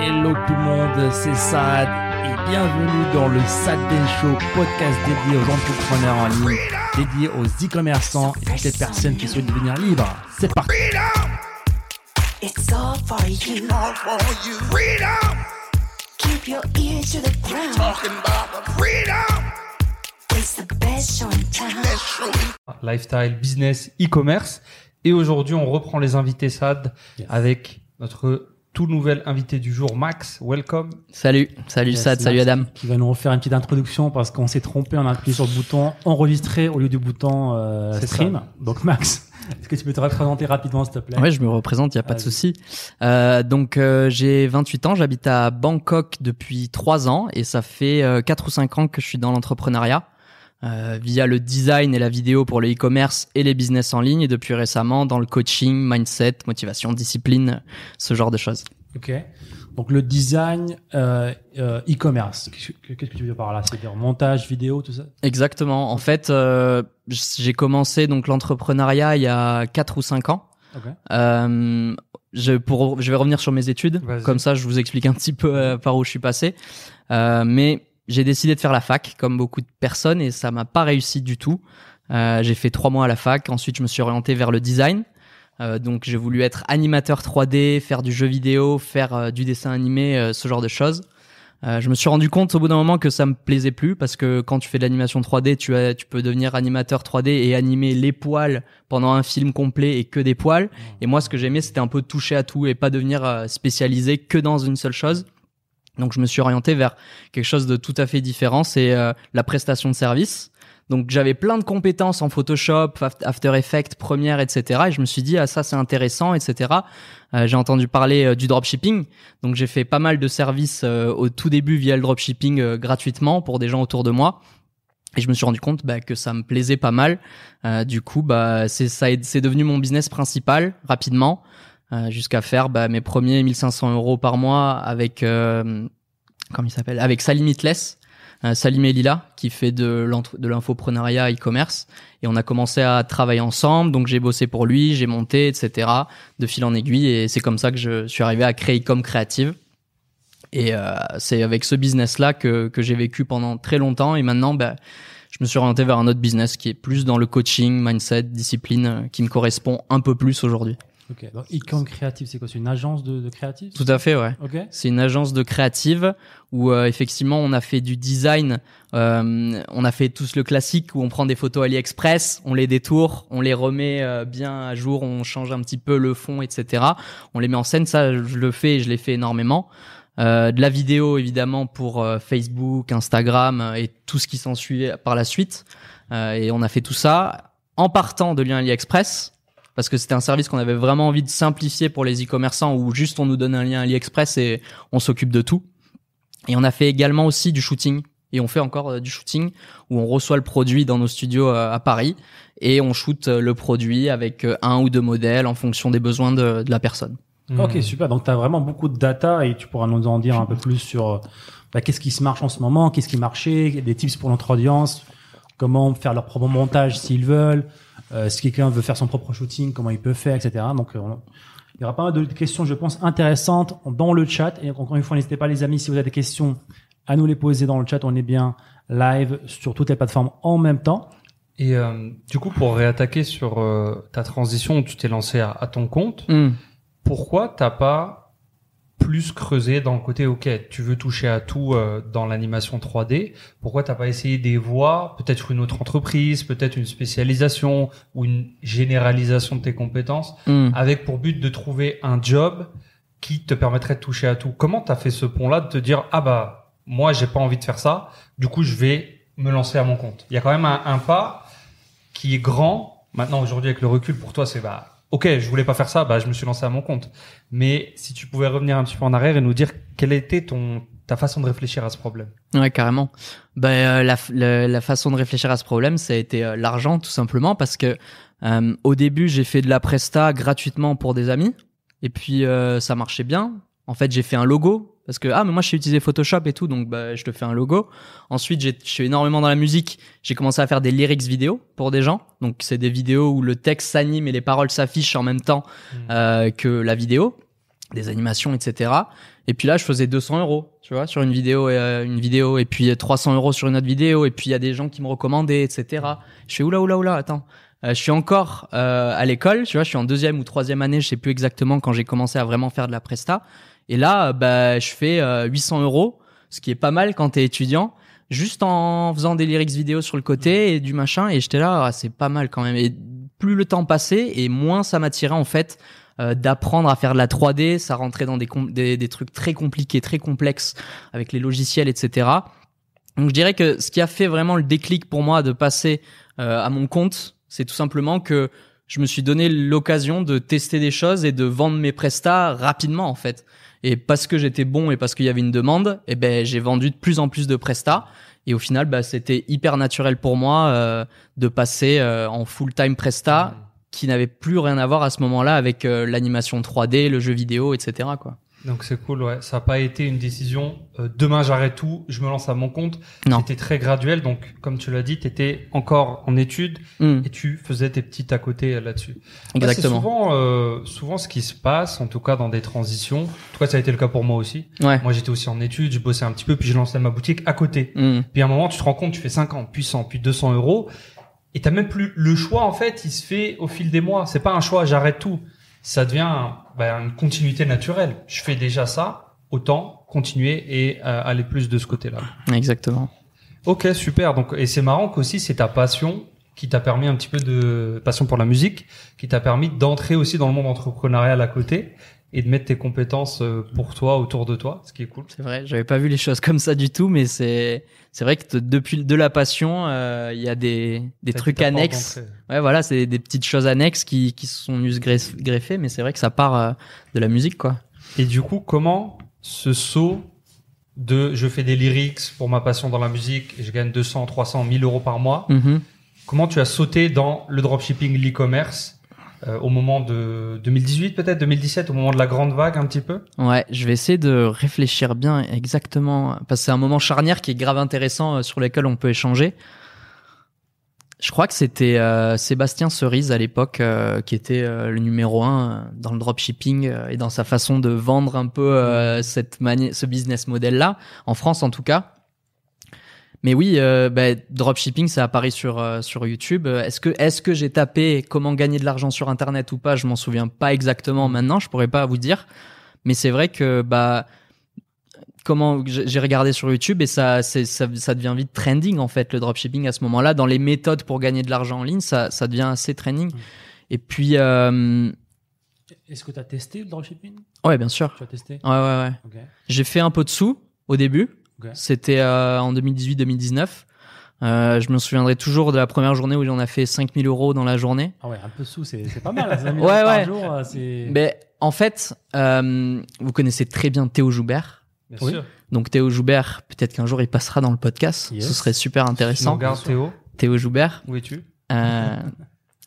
Hello tout le monde, c'est Sad et bienvenue dans le Sad Show, podcast dédié aux entrepreneurs en ligne, dédié aux e-commerçants et toutes les personnes qui souhaitent devenir libres. C'est parti. It's all for you. all for you. Freedom, Keep your ears to the ground. talking about the freedom. It's the best show in town. Show lifestyle, business, e-commerce. Et aujourd'hui, on reprend les invités SAD Yes. avec notre tout nouvel invité du jour, Max. Welcome. Salut, salut Yes, Sad, salut Adam. Qui va nous refaire une petite introduction parce qu'on s'est trompé, on a appuyé sur le bouton enregistrer au lieu du bouton euh, stream. ça. Donc Max, est-ce que tu peux te représenter rapidement s'il te plaît? Ouais, je me représente, il y a pas de souci. Euh, donc euh, j'ai 28 ans, j'habite à Bangkok depuis 3 ans et ça fait euh, 4 ou 5 ans que je suis dans l'entrepreneuriat euh, via le design et la vidéo pour le e-commerce et les business en ligne et depuis récemment dans le coaching, mindset, motivation, discipline, ce genre de choses. Ok. Donc le design euh, euh, e-commerce, qu'est-ce que tu veux dire par là? C'est-à-dire montage, vidéo, tout ça? Exactement. En fait, euh, j'ai commencé donc l'entrepreneuriat il y a 4 ou 5 ans. Ok. Euh, je, pour, je vais revenir sur mes études, comme ça je vous explique un petit peu par où je suis passé. Euh, mais j'ai décidé de faire la fac, comme beaucoup de personnes, et ça m'a pas réussi du tout. Euh, j'ai fait trois mois à la fac, ensuite je me suis orienté vers le design. Euh, donc j'ai voulu être animateur 3D, faire du jeu vidéo, faire euh, du dessin animé, euh, ce genre de choses. Euh, je me suis rendu compte au bout d'un moment que ça me plaisait plus parce que quand tu fais de l'animation 3D, tu, as, tu peux devenir animateur 3D et animer les poils pendant un film complet et que des poils. Et moi, ce que j'aimais, c'était un peu toucher à tout et pas devenir spécialisé que dans une seule chose. Donc, je me suis orienté vers quelque chose de tout à fait différent, c'est euh, la prestation de service. Donc, j'avais plein de compétences en Photoshop, Aft- After Effects, Premiere, etc. Et je me suis dit, ah, ça, c'est intéressant, etc. Euh, j'ai entendu parler euh, du dropshipping. Donc, j'ai fait pas mal de services euh, au tout début via le dropshipping euh, gratuitement pour des gens autour de moi. Et je me suis rendu compte bah, que ça me plaisait pas mal. Du coup, bah, c'est ça, est- c'est devenu mon business principal rapidement, euh, jusqu'à faire bah, mes premiers 1500 euros par mois avec, euh, comment il s'appelle, avec Salim euh, Salim et Lila, qui fait de de l'infoprenariat e-commerce. Et on a commencé à travailler ensemble. Donc j'ai bossé pour lui, j'ai monté, etc. De fil en aiguille. Et c'est comme ça que je suis arrivé à créer Ecom Creative. Et euh, c'est avec ce business-là que, que j'ai vécu pendant très longtemps. Et maintenant, bah, je me suis orienté vers un autre business qui est plus dans le coaching, mindset, discipline, qui me correspond un peu plus aujourd'hui. Ok. Donc Ecom Creative, c'est quoi? C'est une agence de, de créatifs? Tout à fait, ouais. Ok. C'est une agence de créative où euh, effectivement on a fait du design, euh, on a fait tous le classique où on prend des photos AliExpress, on les détourne, on les remet euh, bien à jour, on change un petit peu le fond, etc. On les met en scène, ça je le fais et je l'ai fait énormément. Euh, de la vidéo évidemment pour euh, Facebook, Instagram euh, et tout ce qui s'ensuit par la suite. Euh, et on a fait tout ça en partant de liens AliExpress parce que c'était un service qu'on avait vraiment envie de simplifier pour les e-commerçants où juste on nous donne un lien AliExpress et on s'occupe de tout. Et on a fait également aussi du shooting et on fait encore euh, du shooting où on reçoit le produit dans nos studios euh, à Paris et on shoot euh, le produit avec un ou deux modèles en fonction des besoins de, de la personne. Ok, super. Donc, tu as vraiment beaucoup de data et tu pourras nous en dire un peu plus sur bah, qu'est-ce qui se marche en ce moment, qu'est-ce qui marchait, des tips pour notre audience, comment faire leur propre montage s'ils veulent, euh, si quelqu'un veut faire son propre shooting, comment il peut faire, etc. Donc, euh, on- il y aura pas mal de questions, je pense, intéressantes dans le chat. Et encore une fois, n'hésitez pas, les amis, si vous avez des questions, à nous les poser dans le chat. On est bien live sur toutes les plateformes en même temps. Et euh, du coup, pour réattaquer sur euh, ta transition où tu t'es lancé à, à ton compte, Hmm. pourquoi t'as pas plus creusé dans le côté ok tu veux toucher à tout euh, dans l'animation 3D pourquoi t'as pas essayé des voies peut-être une autre entreprise peut-être une spécialisation ou une généralisation de tes compétences Hmm. avec pour but de trouver un job qui te permettrait de toucher à tout. Comment t'as fait ce pont là de te dire ah bah moi j'ai pas envie de faire ça du coup je vais me lancer à mon compte? Il y a quand même un, un pas qui est grand. Maintenant aujourd'hui avec le recul pour toi c'est bah ok, je voulais pas faire ça, bah je me suis lancé à mon compte. Mais si tu pouvais revenir un petit peu en arrière et nous dire quelle était ton ta façon de réfléchir à ce problème. Ouais, carrément. Ben, euh, la, la façon de réfléchir à ce problème, ça a été euh, l'argent, tout simplement, parce que euh, au début, j'ai fait de la presta gratuitement pour des amis, et puis euh, ça marchait bien. En fait, j'ai fait un logo parce que ah mais moi je sais utiliser Photoshop et tout, donc bah, je te fais un logo. Ensuite, j'ai- je suis énormément dans la musique. J'ai commencé à faire des lyrics vidéo pour des gens. Donc c'est des vidéos où le texte s'anime et les paroles s'affichent en même temps euh, que la vidéo. des animations, etc. Et puis là, je faisais 200 euros, tu vois, sur une vidéo, euh, une vidéo, et puis 300 euros sur une autre vidéo, et puis il y a des gens qui me recommandaient, etc. Je fais oula, oula, oula, attends. Euh, je suis encore euh, à l'école, tu vois, je suis en deuxième ou troisième année, je sais plus exactement quand j'ai commencé à vraiment faire de la presta. Et là, euh, bah, je fais euh, 800 euros, ce qui est pas mal quand t'es étudiant, juste en faisant des lyrics vidéo sur le côté et du machin. Et j'étais là, ah, c'est pas mal quand même. Et plus le temps passait, et moins ça m'attirait en fait euh, d'apprendre à faire de la 3D. Ça rentrait dans des, des, des trucs très compliqués, très complexes avec les logiciels, etc. Donc je dirais que ce qui a fait vraiment le déclic pour moi de passer euh, à mon compte, c'est tout simplement que je me suis donné l'occasion de tester des choses et de vendre mes prestats rapidement en fait. Et parce que j'étais bon et parce qu'il y avait une demande, eh ben j'ai vendu de plus en plus de prestats. Et au final, bah, c'était hyper naturel pour moi euh, de passer euh, en full time presta, qui n'avait plus rien à voir à ce moment-là avec euh, l'animation 3D, le jeu vidéo, etc. Quoi. Donc c'est cool, ouais. Ça n'a pas été une décision. euh, demain j'arrête tout, je me lance à mon compte. Non. C'était très graduel. Donc comme tu l'as dit, tu étais encore en études Hmm, et tu faisais tes petites à côté euh, là-dessus. C'est exactement. souvent, euh, souvent ce qui se passe, en tout cas dans des transitions. En tout cas, ça a été le cas pour moi aussi. Ouais. Moi, j'étais aussi en études, je bossais un petit peu, puis je lançais ma boutique à côté. Hmm. Puis à un moment, tu te rends compte, tu fais 50, puis 100, puis 200 euros, et t'as même plus le choix. En fait, il se fait au fil des mois. C'est pas un choix, j'arrête tout. Ça devient ben, une continuité naturelle. Je fais déjà ça, autant continuer et euh, aller plus de ce côté-là. Exactement. Ok, super. Donc, et c'est marrant qu'aussi c'est ta passion qui t'a permis un petit peu de passion pour la musique, qui t'a permis d'entrer aussi dans le monde entrepreneurial à côté et de mettre tes compétences euh, pour toi autour de toi, ce qui est cool. C'est vrai, j'avais pas vu les choses comme ça du tout, mais c'est c'est vrai que depuis de la passion, euh, il y a des des Ça, trucs annexes. Ouais, voilà, c'est des petites choses annexes qui qui sont venues se gref- greffer, mais c'est vrai que ça part euh, de la musique, quoi. Et du coup, comment ce saut de je fais des lyrics pour ma passion dans la musique et je gagne 200, 300, 1000 euros par mois, Mhm. comment tu as sauté dans le dropshipping, l'e-commerce euh, au moment de 2018 peut-être, 2017, au moment de la grande vague un petit peu? Ouais, je vais essayer de réfléchir bien exactement parce que c'est un moment charnière qui est grave intéressant euh, sur lequel on peut échanger. Je crois que c'était euh, Sébastien Cerise à l'époque euh, qui était euh, le numéro un dans le dropshipping et dans sa façon de vendre un peu cette mani- ce business model là en France en tout cas. Mais oui, euh, bah, dropshipping, ça apparaît sur euh, sur YouTube. Euh, Est-ce que est-ce que j'ai tapé comment gagner de l'argent sur Internet ou pas? Je m'en souviens pas exactement maintenant. Je pourrais pas vous dire. Mais c'est vrai que bah comment j'ai regardé sur YouTube et ça, c'est- ça ça devient vite trending en fait le dropshipping à ce moment-là dans les méthodes pour gagner de l'argent en ligne ça ça devient assez trending. Et puis euh, Est-ce que tu as testé le dropshipping? Ouais bien sûr. Tu as testé? Ouais ouais ouais. J'ai fait un peu de sous au début. C'était euh, en 2018-2019. Euh, je me souviendrai toujours de la première journée où j'en a fait 5000 euros dans la journée. Ah ouais, un peu sous, c'est pas mal. 5 000 Ouais, par ouais. jour, euh. Mais en fait, euh, vous connaissez très bien Théo Joubert. Bien Oui. sûr. Donc Théo Joubert, peut-être qu'un jour il passera dans le podcast. Yes. Ce serait super intéressant. regardes Théo, Théo Joubert. où es-tu? Euh,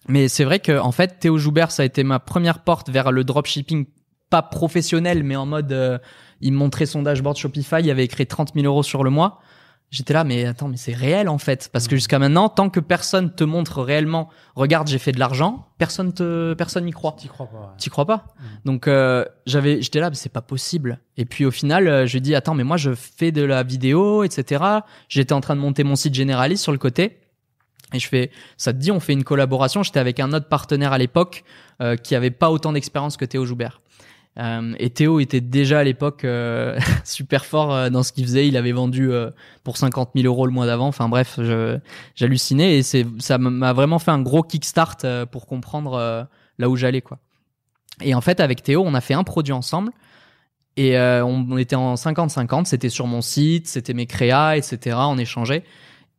mais c'est vrai que en fait, Théo Joubert, ça a été ma première porte vers le dropshipping, pas professionnel, mais en mode, euh, il me montrait son dashboard Shopify, il avait écrit 30 000 euros sur le mois. J'étais là, mais attends, mais c'est réel en fait, parce que jusqu'à maintenant, tant que personne te montre réellement, regarde, j'ai fait de l'argent, personne te, personne n'y croit. T'y crois pas. ouais. T'y crois pas Donc euh, j'avais, j'étais là, mais c'est pas possible. Et puis au final, euh, je dis attends, mais moi je fais de la vidéo, etc. J'étais en train de monter mon site généraliste sur le côté. Et je fais, ça te dit, on fait une collaboration. J'étais avec un autre partenaire à l'époque euh, qui avait pas autant d'expérience que Théo Joubert. Euh, et Théo était déjà à l'époque euh, super fort euh, dans ce qu'il faisait. Il avait vendu pour 50 000 euros le mois d'avant. Enfin bref, j'hallucinais et ça m'a vraiment fait un gros kickstart pour comprendre là où j'allais quoi. Et en fait, avec Théo, on a fait un produit ensemble. Et on, était en 50-50. C'était sur mon site, c'était mes créas, etc. On échangeait.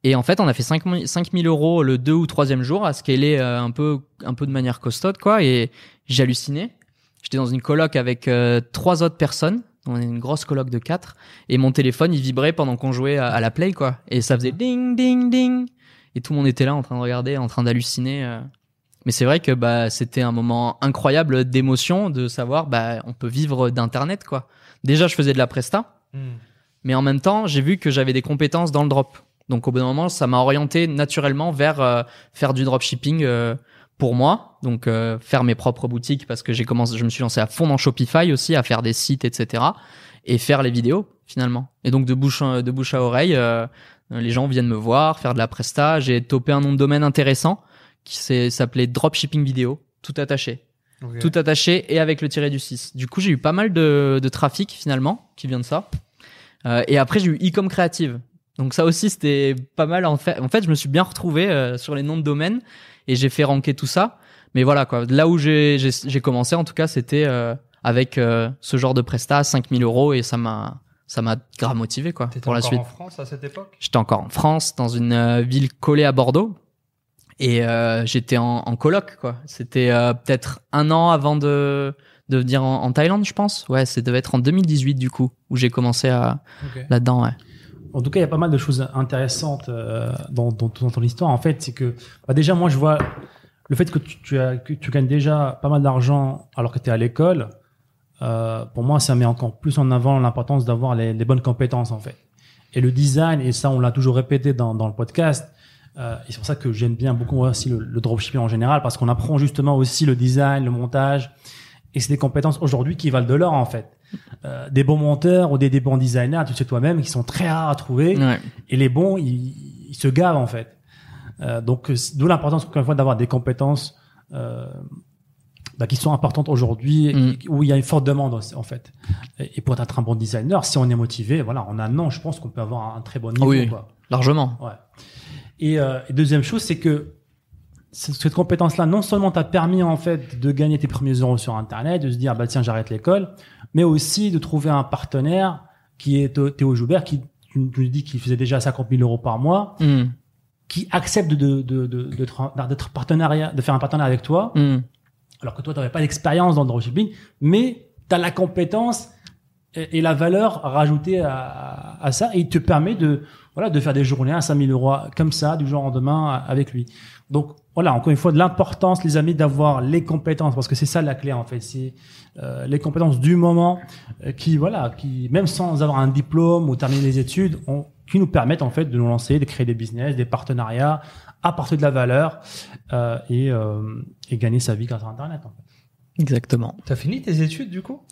Et en fait, on a fait 5 000 5 000 euros le deux ou troisième jour à scaler un peu, un peu de manière costaude, quoi. Et j'ai halluciné. J'étais dans une coloc avec euh, trois autres personnes. On est une grosse coloc de quatre. Et mon téléphone, il vibrait pendant qu'on jouait à, à la play, quoi. Et ça faisait ding, ding, ding. Et tout le monde était là en train de regarder, en train d'halluciner. euh. Mais c'est vrai que bah c'était un moment incroyable d'émotion de savoir bah on peut vivre d'internet quoi. Déjà je faisais de la presta, mais en même temps j'ai vu que j'avais des compétences dans le drop. Donc au bout d'un moment ça m'a orienté naturellement vers euh, faire du dropshipping euh, pour moi, donc euh, faire mes propres boutiques parce que j'ai commencé, je me suis lancé à fond dans Shopify aussi, à faire des sites, etc. Et faire les vidéos finalement. Et donc de bouche de bouche à oreille, euh, les gens viennent me voir, faire de la presta. J'ai topé un nom de domaine intéressant qui s'appelait Dropshipping Vidéo, tout attaché tout attaché et avec le tiré du 6. Du coup, j'ai eu pas mal de, de trafic finalement qui vient de ça. Euh, et après, j'ai eu e-com créative. Donc ça aussi, c'était pas mal. En fait, en fait, je me suis bien retrouvé euh, sur les noms de domaine et j'ai fait ranker tout ça. Mais voilà quoi. Là où j'ai j'ai j'ai commencé, en tout cas, c'était euh, avec euh, ce genre de presta, 5000 euros et ça m'a ça m'a grave motivé quoi T'étais pour la encore suite. en France à cette époque? J'étais encore en France, dans une euh, ville collée à Bordeaux. Et euh, j'étais en, en coloc, quoi. C'était euh, peut-être un an avant de, de venir en, en Thaïlande, je pense. Ouais, ça devait être en 2018, du coup, où j'ai commencé à là-dedans, ouais. En tout cas, il y a pas mal de choses intéressantes euh, dans, dans, dans ton histoire. En fait, c'est que bah, déjà, moi, je vois le fait que tu, tu, as, que tu gagnes déjà pas mal d'argent alors que tu es à l'école. Euh, pour moi, ça met encore plus en avant l'importance d'avoir les, les bonnes compétences, en fait. Et le design, et ça, on l'a toujours répété dans, dans le podcast. Euh, et c'est pour ça que j'aime bien beaucoup aussi le, le dropshipping en général, parce qu'on apprend justement aussi le design, le montage. Et c'est des compétences aujourd'hui qui valent de l'or, en fait. Euh, des bons monteurs ou des, des bons designers, tu sais toi-même, qui sont très rares à trouver. Ouais. Et les bons, ils, ils se gavent en fait. Euh, donc, euh, d'où l'importance encore une fois d'avoir des compétences euh, bah, qui sont importantes aujourd'hui, Mm. où il y a une forte demande en fait. Et, et pour être un bon designer, si on est motivé, voilà, en un an, je pense qu'on peut avoir un très bon niveau. Oui. Quoi. Largement. Ouais. Et, euh, et deuxième chose, c'est que cette compétence-là, non seulement t'a permis en fait de gagner tes premiers euros sur Internet, de se dire bah tiens j'arrête l'école, mais aussi de trouver un partenaire qui est Théo- Joubert, qui tu nous dis qu'il faisait déjà 50 000 euros par mois, Hmm. Qui accepte de de de de- d'être partenariat, de faire un partenariat avec toi, Hmm. alors que toi tu n'avais pas d'expérience dans le dropshipping, mais tu as la compétence et, et la valeur rajoutée à, à ça, et il te permet de voilà de faire des journées à 5000 euros comme ça du jour au lendemain avec lui. Donc voilà, encore une fois, de l'importance, les amis, d'avoir les compétences, parce que c'est ça la clé en fait, c'est euh, les compétences du moment euh, qui voilà, qui même sans avoir un diplôme ou terminer les études, ont, qui nous permettent en fait de nous lancer, de créer des business, des partenariats, apporter de la valeur euh, et, euh, et gagner sa vie grâce à Internet. En fait. Exactement. T'as fini tes études du coup?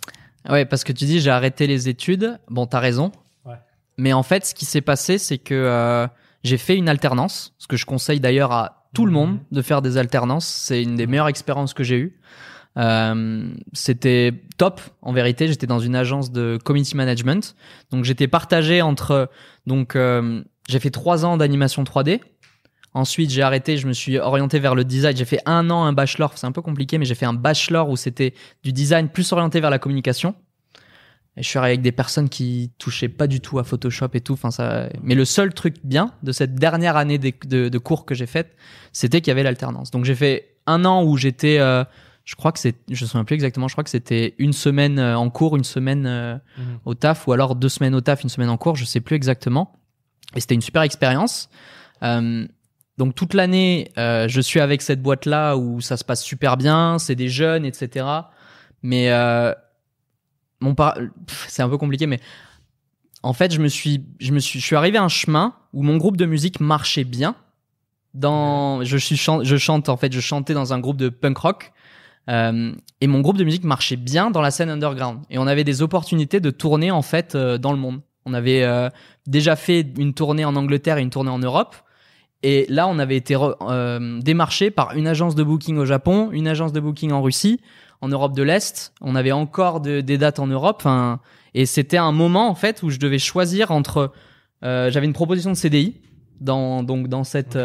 Ouais, parce que tu dis j'ai arrêté les études. Bon, t'as raison. Ouais. Mais en fait, ce qui s'est passé, c'est que euh, j'ai fait une alternance, ce que je conseille d'ailleurs à tout le monde de faire des alternances. C'est une des meilleures expériences que j'ai eues. Euh, c'était top en vérité. J'étais dans une agence de community management, donc j'étais partagé entre donc euh, j'ai fait trois ans d'animation 3D. Ensuite, j'ai arrêté, je me suis orienté vers le design. J'ai fait un an un bachelor, c'est un peu compliqué, mais j'ai fait un bachelor où c'était du design plus orienté vers la communication. Et je suis arrivé avec des personnes qui touchaient pas du tout à Photoshop et tout. Enfin, ça. Mais le seul truc bien de cette dernière année de, cours que j'ai faite, c'était qu'il y avait l'alternance. Donc j'ai fait un an où j'étais, euh, je crois que c'est, je me souviens plus exactement. Je crois que c'était une semaine euh, en cours, une semaine euh, Mhm. au taf, ou alors deux semaines au taf, une semaine en cours. Je sais plus exactement. Et c'était une super expérience. Euh, donc toute l'année, euh, je suis avec cette boîte là où ça se passe super bien. C'est des jeunes, etc. Mais euh, mon par... c'est un peu compliqué, mais en fait, je me suis, je me suis, je suis arrivé à un chemin où mon groupe de musique marchait bien. Dans, je suis, chan- je chante en fait, je chantais dans un groupe de punk rock. Euh, et mon groupe de musique marchait bien dans la scène underground. Et on avait des opportunités de tourner en fait euh, dans le monde. On avait euh, déjà fait une tournée en Angleterre et une tournée en Europe. Et là, on avait été démarché par une agence de booking au Japon, une agence de booking en Russie, en Europe de l'Est. On avait encore de- des dates en Europe. Enfin, et c'était un moment en fait où je devais choisir entre. J'avais une proposition de CDI dans donc dans cette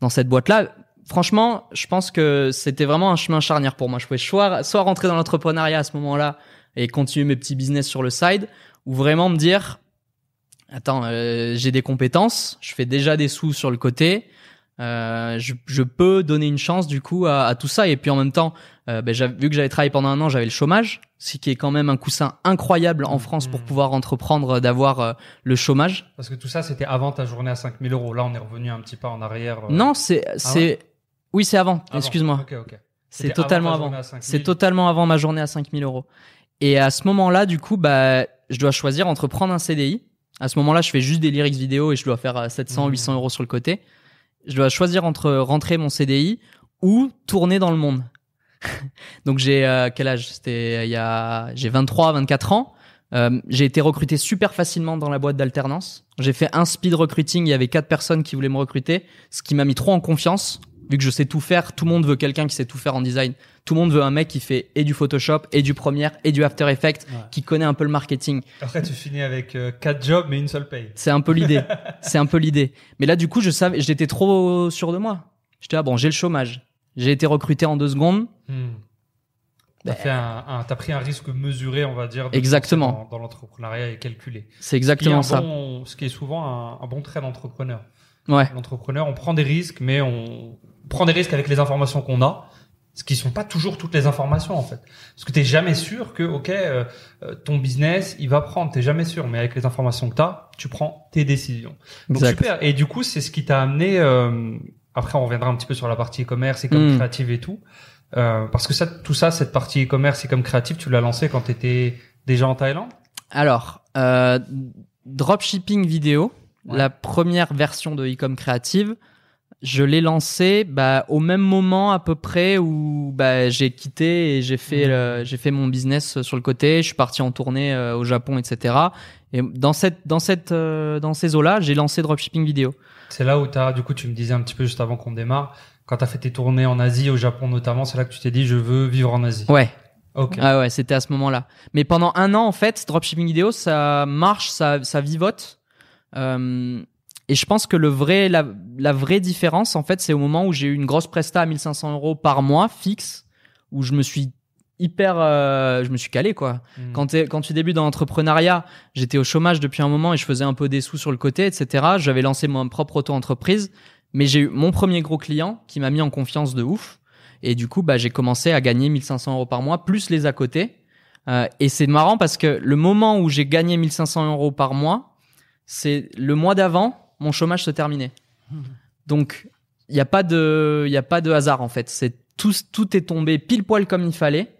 dans cette boîte là. Franchement, je pense que c'était vraiment un chemin charnière pour moi. Je pouvais soit soit rentrer dans l'entrepreneuriat à ce moment-là et continuer mes petits business sur le side, ou vraiment me dire attends, euh, j'ai des compétences, je fais déjà des sous sur le côté, euh, je, je peux donner une chance du coup à, à tout ça. Et puis en même temps, euh, ben, vu que j'avais travaillé pendant un an, j'avais le chômage, ce qui est quand même un coussin incroyable en France pour Mhm. pouvoir entreprendre, d'avoir euh, le chômage. Parce que tout ça c'était avant ta journée à 5000 euros. Là on est revenu un petit pas en arrière. Non, c'est c'est oui, c'est avant. avant. Excuse-moi. C'est totalement ta avant. journée à 5000. C'est totalement avant ma journée à 5000 euros. Et à ce moment-là, du coup, bah, je dois choisir entre prendre un CDI. À ce moment-là, je fais juste des lyrics vidéo et je dois faire euh, 700, Mhm. 800 euros sur le côté. Je dois choisir entre rentrer mon CDI ou tourner dans le monde. Donc j'ai euh, quel âge? C'était euh, il y a j'ai 23 24 ans. Euh, j'ai été recruté super facilement dans la boîte d'alternance. J'ai fait un speed recruiting, il y avait quatre personnes qui voulaient me recruter, ce qui m'a mis trop en confiance vu que je sais tout faire, tout le monde veut quelqu'un qui sait tout faire en design. Tout le monde veut un mec qui fait et du Photoshop et du Premiere et du After Effects, Ouais. qui connaît un peu le marketing. Après, tu finis avec euh, quatre jobs mais une seule paye. C'est un peu l'idée. C'est un peu l'idée. Mais là, du coup, je savais, j'étais trop sûr de moi. J'étais ah bon, j'ai le chômage. J'ai été recruté en deux secondes. Hmm. T'as fait un, un- t'as pris un risque mesuré, on va dire. Exactement. Dans, dans l'entrepreneuriat et calculé. C'est exactement ça. bon- ce qui est souvent un, un bon trait d'entrepreneur. Ouais. L'entrepreneur, on prend des risques, mais on prend des risques avec les informations qu'on a, ce qui sont pas toujours toutes les informations en fait. Parce que t'es jamais sûr que, ok, euh, euh, ton business, il va prendre. T'es jamais sûr, mais avec les informations que t'as, tu prends tes décisions. Donc Exact. super. Et du coup, c'est ce qui t'a amené. euh, après, on reviendra un petit peu sur la partie e-commerce et comme Mm. créative et tout. Euh, parce que ça, tout ça, cette partie e-commerce et comme créative, tu l'as lancé quand t'étais déjà en Thaïlande? Alors, euh, dropshipping vidéo, Ouais. la première version de Ecom Creative, je l'ai lancé bah, au même moment à peu près où bah, j'ai quitté et j'ai fait, Mhm. le- j'ai fait mon business sur le côté. Je suis parti en tournée euh, au Japon, etc. Et dans cette, dans cette, euh, dans ces eaux-là, j'ai lancé dropshipping vidéo. C'est là où t'as, du coup, tu me disais un petit peu juste avant qu'on démarre, quand t'as fait tes tournées en Asie, au Japon notamment, c'est là que tu t'es dit, je veux vivre en Asie. Ouais, Ok. Ah ouais, c'était à ce moment-là. Mais pendant un an, en fait, dropshipping vidéo, ça marche, ça, ça vivote. Euh, et je pense que le vrai, la, la vraie différence, en fait, c'est au moment où j'ai eu une grosse presta à 1500 euros par mois fixe, où je me suis hyper, euh, je me suis calé quoi. Hmm. Quand, t'es- quand tu débutes dans l'entrepreneuriat, j'étais au chômage depuis un moment et je faisais un peu des sous sur le côté, etc. J'avais lancé mon propre auto-entreprise, mais j'ai eu mon premier gros client qui m'a mis en confiance de ouf. Et du coup, bah, j'ai commencé à gagner 1500 euros par mois, plus les à côté. Euh, et c'est marrant parce que le moment où j'ai gagné 1500 euros par mois, c'est le mois d'avant, mon chômage se terminait. Donc, il n'y a pas de, y a pas de hasard en fait. C'est tout, tout est tombé pile poil comme il fallait.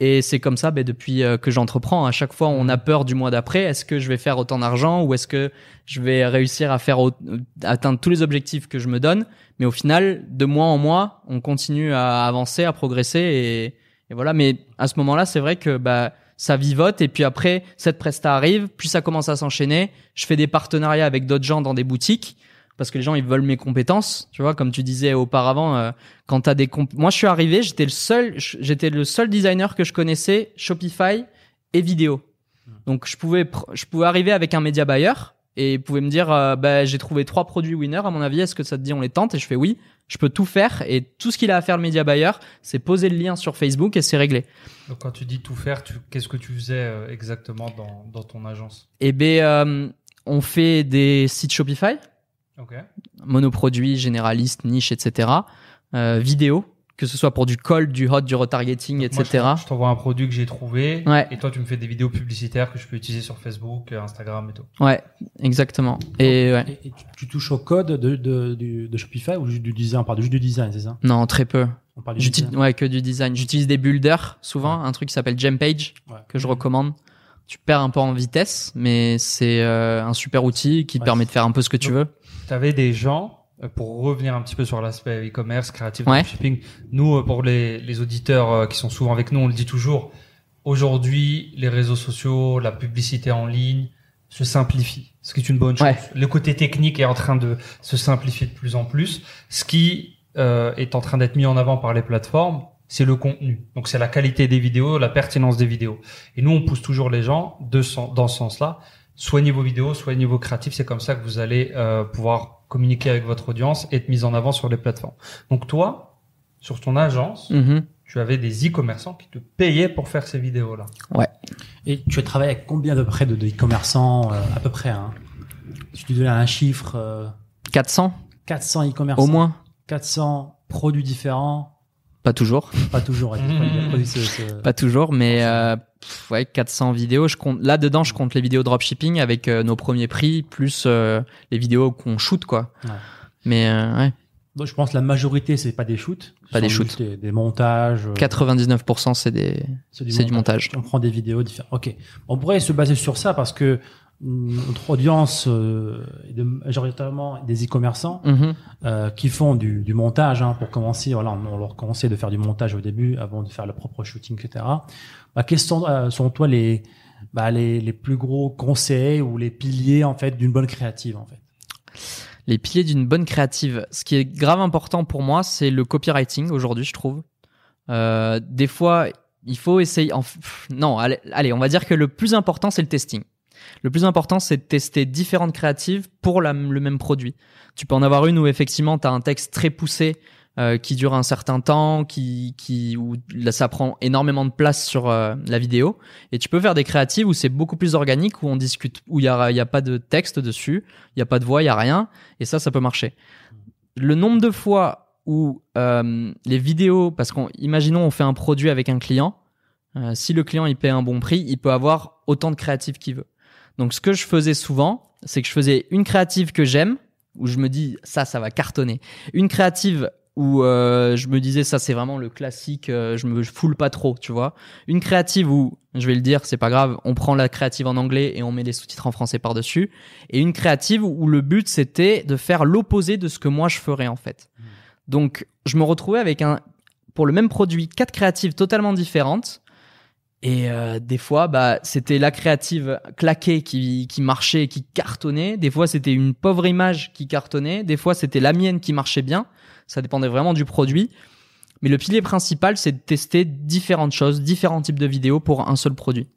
Et c'est comme ça, ben, depuis euh, que j'entreprends. À chaque fois, on a peur du mois d'après. Est-ce que je vais faire autant d'argent ou est-ce que je vais réussir à faire au- atteindre tous les objectifs que je me donne? Mais au final, de mois en mois, on continue à avancer, à progresser et, et voilà. Mais à ce moment-là, c'est vrai que bah ça vivote et puis après cette presta arrive, puis ça commence à s'enchaîner. Je fais des partenariats avec d'autres gens dans des boutiques parce que les gens ils veulent mes compétences, tu vois, comme tu disais auparavant. euh, quand t'as des comp- moi je suis arrivé, j'étais le seul, j'étais le seul designer que je connaissais Shopify et vidéo. Donc je pouvais je pouvais arriver avec un média buyer et il pouvait me dire euh, bah j'ai trouvé trois produits winner à mon avis, est-ce que ça te dit on les tente? Et je fais oui, je peux tout faire et tout ce qu'il a à faire le média buyer, c'est poser le lien sur Facebook et c'est réglé. Donc quand tu dis tout faire, tu, qu'est-ce que tu faisais euh, exactement dans, dans ton agence? Et ben euh, on fait des sites Shopify, Ok. monoproduits, généralistes, niche, etc. Euh, vidéo, que ce soit pour du call, du hot, du retargeting, Donc, moi, etc. je t'en- je t'envoie un produit que j'ai trouvé, Ouais. et toi tu me fais des vidéos publicitaires que je peux utiliser sur Facebook, euh, Instagram et tout. Ouais, exactement. Et ouais. Et, et tu, tu touches au code de, de, du- de Shopify ou juste du design? On parle juste du design, c'est ça? Non, très peu. On parle du design. ouais que du design. J'utilise des builders souvent, un truc qui s'appelle Gempage Ouais. que je recommande. Tu perds un peu en vitesse, mais c'est euh, un super outil qui te Ouais. permet de faire un peu ce que tu veux. Tu avais des gens, pour revenir un petit peu sur l'aspect e-commerce, créatif, Ouais. shipping, nous, euh, pour les, les auditeurs euh, qui sont souvent avec nous, on le dit toujours, aujourd'hui, les réseaux sociaux, la publicité en ligne se simplifient, ce qui est une bonne chose. Ouais. Le côté technique est en train de se simplifier de plus en plus. Ce qui euh, est en train d'être mis en avant par les plateformes, c'est le contenu. Donc c'est la qualité des vidéos, la pertinence des vidéos. Et nous, on pousse toujours les gens de dans ce sens-là. Soignez vos vidéos, soignez vos créatifs. C'est comme ça que vous allez euh, pouvoir communiquer avec votre audience et être mis en avant sur les plateformes. Donc toi, sur ton agence, Mhm. tu avais des e-commerçants qui te payaient pour faire ces vidéos-là. Et tu as travaillé avec combien de près de de e-commerçants euh, à peu près hein? Si tu donnais un chiffre, euh, 400 400 e-commerçants, au moins. 400 produits différents, Pas toujours. pas toujours. Pas toujours, mais euh, pff, ouais, 400 vidéos. Je compte là dedans, je compte les vidéos dropshipping avec euh, nos premiers prix plus euh, les vidéos qu'on shoot quoi. Ouais. Mais euh, ouais, Donc, je pense que la majorité c'est pas des shoots, Pas des shoots. Des, des montages. euh, 99% c'est des c'est c'est du montage. On prend des vidéos différentes. Ok. On pourrait se baser sur ça parce que notre audience euh, est de, majoritairement des e-commerçants Mhm. euh, qui font du, du montage hein, pour commencer. Voilà, on leur conseille de faire du montage au début avant de faire le propre shooting, etc. Bah, quels sont, euh, selon toi les, bah, les, les plus gros conseils ou les piliers en fait d'une bonne créative en fait? Les piliers d'une bonne créative. Ce qui est grave important pour moi, c'est le copywriting aujourd'hui, je trouve. Euh, des fois, il faut essayer. en- non, allez, allez, on va dire que le plus important, c'est le testing. Le plus important, c'est de tester différentes créatives pour le même produit. Tu peux en avoir une où effectivement, tu as un texte très poussé euh, qui dure un certain temps, qui, où ça prend énormément de place sur euh, la vidéo. Et tu peux faire des créatives où c'est beaucoup plus organique, où on discute, où il y a, y a pas de texte dessus, il y a pas de voix, il y a rien. Et ça, ça peut marcher. Le nombre de fois où euh, les vidéos, parce qu'on, imaginons, on fait un produit avec un client. si le client il paie un bon prix, il peut avoir autant de créatives qu'il veut. Donc, ce que je faisais souvent, c'est que je faisais une créative que j'aime, où je me dis ça, ça va cartonner. Une créative où euh, je me disais ça, c'est vraiment le classique, euh, je me foule pas trop, tu vois. Une créative où, je vais le dire, c'est pas grave, on prend la créative en anglais et on met les sous-titres en français par-dessus. Et une créative où le but c'était de faire l'opposé de ce que moi je ferais en fait. Donc, je me retrouvais avec un, pour le même produit, quatre créatives totalement différentes. Et euh, des fois, bah, c'était la créative claquée qui, qui marchait, qui cartonnait. Des fois, c'était une pauvre image qui cartonnait. Des fois, c'était la mienne qui marchait bien. Ça dépendait vraiment du produit. Mais le pilier principal, c'est de tester différentes choses, différents types de vidéos pour un seul produit.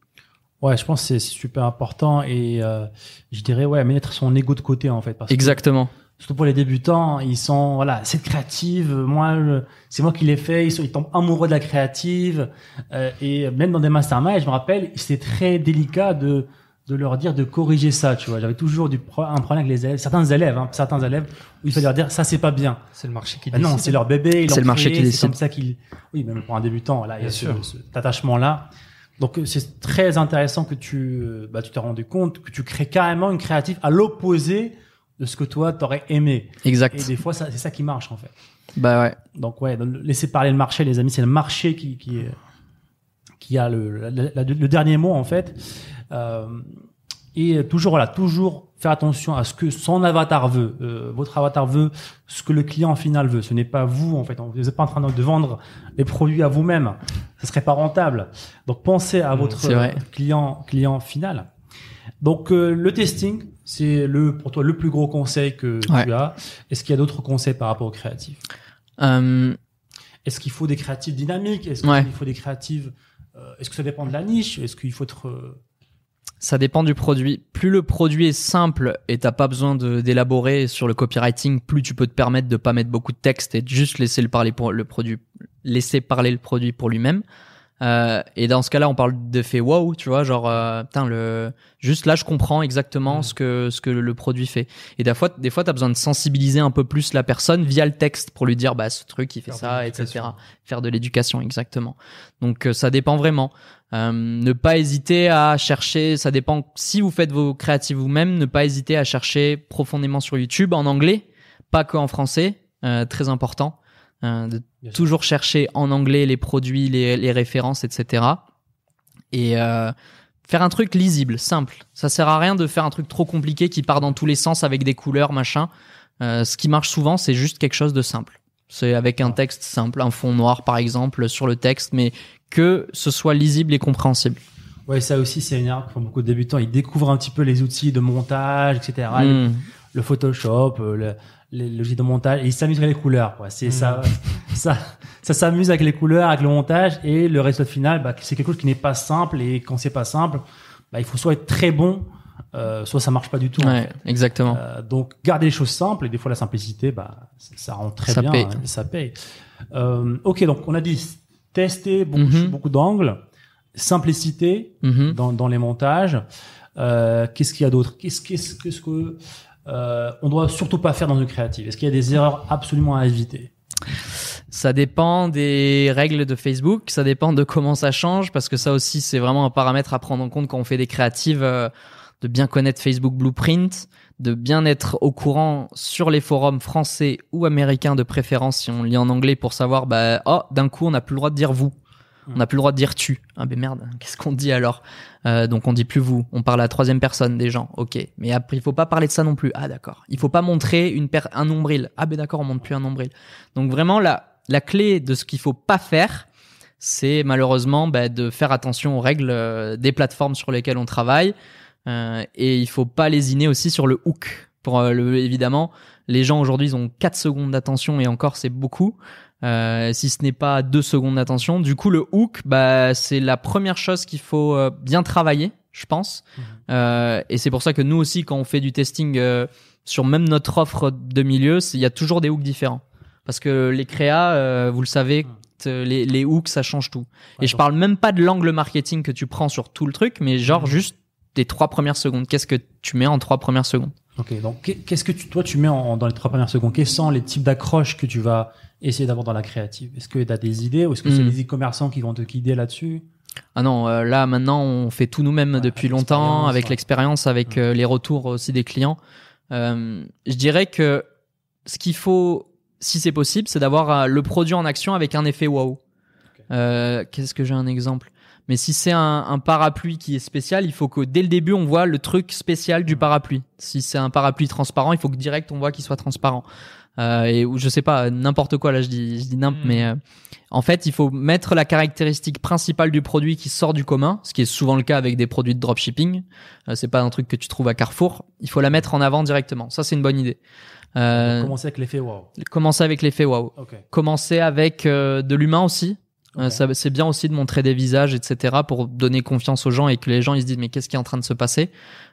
Ouais, je pense que c'est super important et euh, je dirais ouais mettre son ego de côté en fait parce que Exactement. Surtout pour les débutants, ils sont voilà, c'est créative, moi c'est moi qui l'ai fait, ils, sont, ils tombent amoureux de la créative euh, et même dans des masterminds, je me rappelle, c'était très délicat de de leur dire de corriger ça, tu vois. J'avais toujours du pro- un problème avec les élèves, certains élèves, hein, certains élèves où il fallait leur dire ça c'est pas bien. C'est le marché qui non, décide. c'est leur bébé, ils C'est le marché créé, qui C'est comme décide. ça qu'ils oui, même pour un débutant, là, il y a ce- cet attachement là. Donc euh, c'est très intéressant que tu euh, bah, tu t'es rendu compte que tu crées carrément une créative à l'opposé de ce que toi t'aurais aimé. Exact. Et des fois ça- c'est ça qui marche en fait. Bah ouais. Donc ouais, laissez parler le marché les amis, c'est le marché qui qui qui a le, la- la- le dernier mot en fait. Euh, et toujours voilà, toujours faire attention à ce que son avatar veut, euh, votre avatar veut, ce que le client final veut. Ce n'est pas vous en fait. Vous n'êtes pas en train de vendre les produits à vous-même. Ce serait pas rentable. Donc pensez à Mmh, votre client client final. Donc euh, le testing, c'est le pour toi le plus gros conseil que Ouais. tu as. Est-ce qu'il y a d'autres conseils par rapport aux créatifs Euh, Est-ce qu'il faut des créatives dynamiques? Est-ce qu'il Ouais. faut des créatives euh, Est-ce que ça dépend de la niche? Est-ce qu'il faut être euh, Ça dépend du produit. Plus le produit est simple et t'as pas besoin d'élaborer sur le copywriting, plus tu peux te permettre de pas mettre beaucoup de texte et de juste laisser le parler pour le produit, laisser parler le produit pour lui-même. Euh, et dans ce cas-là, on parle d'effet wow, tu vois, genre, euh, putain, le, juste là, je comprends exactement Mm. ce que ce que le produit fait. Et des fois, des fois, t'as besoin de sensibiliser un peu plus la personne via le texte pour lui dire, bah, ce truc, il fait Faire ça, etc. Faire de l'éducation, exactement. Donc, euh, ça dépend vraiment. Euh, ne pas hésiter à chercher, ça dépend si vous faites vos créatives vous-même, ne pas hésiter à chercher profondément sur YouTube en anglais, pas que en français, euh, très important. Euh, de Bien sûr. toujours chercher en anglais les produits, les, les références, etc. Et euh, faire un truc lisible, simple. Ça sert à rien de faire un truc trop compliqué qui part dans tous les sens avec des couleurs, machin. Euh, ce qui marche souvent, c'est juste quelque chose de simple. C'est avec un texte simple, un fond noir par exemple sur le texte, mais que ce soit lisible et compréhensible. Ouais, ça aussi, c'est une erreur font beaucoup de débutants. Ils découvrent un petit peu les outils de montage, etc. Hmm. Le Photoshop, euh, le, les logiciels de montage, et ils s'amusent avec les couleurs. Quoi. C'est ça, ça, ça s'amuse avec les couleurs, avec le montage, et le résultat final, bah, c'est quelque chose qui n'est pas simple. Et quand c'est pas simple, bah, il faut soit être très bon, euh, soit ça marche pas du tout. en Ouais, fait. exactement. Euh, donc garder les choses simples et des fois la simplicité, bah ça, rend très Ça bien, paye. hein, ça paye. Euh, ok, donc on a dit tester beaucoup, Mhm. beaucoup d'angles, simplicité Mhm. dans, dans les montages. Euh, qu'est-ce qu'il y a d'autre? Qu'est-ce qu'est-ce qu'est-ce que euh, on doit surtout pas faire dans une créative. Est-ce qu'il y a des erreurs absolument à éviter? Ça dépend des règles de Facebook, ça dépend de comment ça change, parce que ça aussi c'est vraiment un paramètre à prendre en compte quand on fait des créatives, euh, de bien connaître Facebook Blueprint, de bien être au courant sur les forums français ou américains de préférence si on lit en anglais pour savoir, bah, oh, d'un coup on n'a plus le droit de dire vous. On n'a plus le droit de dire tu. Ah ben merde, qu'est-ce qu'on dit alors Euh, Donc on dit plus vous. On parle à la troisième personne des gens. Ok. Mais après il faut pas parler de ça non plus. Ah d'accord. Il faut pas montrer une per- un nombril. Ah ben d'accord, on montre plus un nombril. Donc vraiment la la clé de ce qu'il faut pas faire, c'est malheureusement bah, de faire attention aux règles euh, des plateformes sur lesquelles on travaille. Euh, et il faut pas lésiner aussi sur le hook. Pour euh, le, évidemment, les gens aujourd'hui ils ont 4 secondes d'attention et encore c'est beaucoup. Euh, si ce n'est pas 2 secondes d'attention. Du coup, le hook, bah, c'est la première chose qu'il faut euh, bien travailler, je pense. Euh, et c'est pour ça que nous aussi, quand on fait du testing euh, sur même notre offre de milieu, il y a toujours des hooks différents. Parce que les créas, euh, vous le savez, t- les, les hooks, ça change tout. et je parle même pas de l'angle marketing que tu prends sur tout le truc, mais genre juste des trois premières secondes. Qu'est-ce que tu mets en trois premières secondes? Ok, donc qu'est- qu'est-ce que tu, toi tu mets en, dans les trois premières secondes? Quels sont les types d'accroches que tu vas essayer d'avoir dans la créative Est-ce que tu as des idées ou est-ce que c'est Hmm. les e-commerçants qui vont te guider là-dessus? Ah non, euh, là maintenant on fait tout nous-mêmes Ouais, depuis longtemps, avec ouais. l'expérience, avec euh, les retours aussi des clients. Euh, je dirais que ce qu'il faut, si c'est possible, c'est d'avoir le produit en action avec un effet wow. Euh, Qu'est-ce que j'ai un exemple? Mais si c'est un, un parapluie qui est spécial, il faut que dès le début on voit le truc spécial du parapluie. Si c'est un parapluie transparent, il faut que direct on voit qu'il soit transparent. Euh, et ou je sais pas n'importe quoi là je dis je dis n'importe Mm. mais euh, en fait il faut mettre la caractéristique principale du produit qui sort du commun ce qui est souvent le cas avec des produits de dropshipping euh, c'est pas un truc que tu trouves à Carrefour il faut la mettre en avant directement ça c'est une bonne idée euh, Commencer avec l'effet wow. commencer avec l'effet wow Ok. commencer avec euh, de l'humain aussi Euh, Ok. ça, c'est bien aussi de montrer des visages, etc., pour donner confiance aux gens et que les gens ils se disent mais qu'est-ce qui est en train de se passer?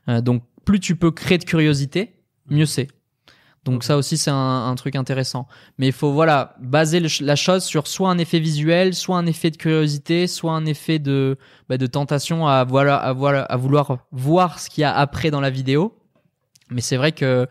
Euh, Donc plus tu peux créer de curiosité, mieux c'est. Donc ça aussi c'est un, un truc intéressant. Mais il faut voilà baser le la chose sur soit un effet visuel, soit un effet de curiosité, soit un effet de bah, de tentation à voilà à voilà à vouloir voir ce qu'il y a après dans la vidéo. Mais c'est vrai que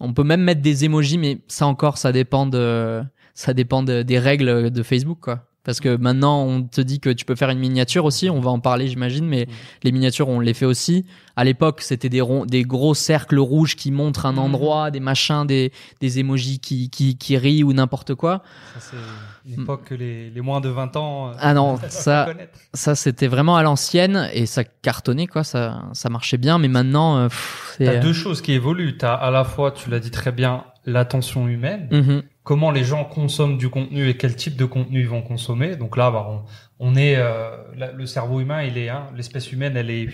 on peut même mettre des emojis, mais ça encore ça dépend de ça dépend de- des règles de Facebook quoi. Parce que maintenant, on te dit que tu peux faire une miniature aussi. On va en parler, j'imagine, mais les miniatures, on les fait aussi. À l'époque, c'était des des gros cercles rouges qui montrent un endroit, des machins, des, des emojis qui, qui, qui rient ou n'importe quoi. Ça, c'est une époque que les, les moins de 20 ans. euh, Ah non, ça, ça, c'était vraiment à l'ancienne et ça cartonnait, quoi. Ça, ça marchait bien, mais maintenant, euh, pff, c'est. T'as deux choses qui évoluent. T'as à la fois, tu l'as dit très bien, l'attention humaine. Mhm. comment les gens consomment du contenu et quel type de contenu ils vont consommer. Donc là, bah, on, on est euh, la- le cerveau humain, il est hein, l'espèce humaine, elle est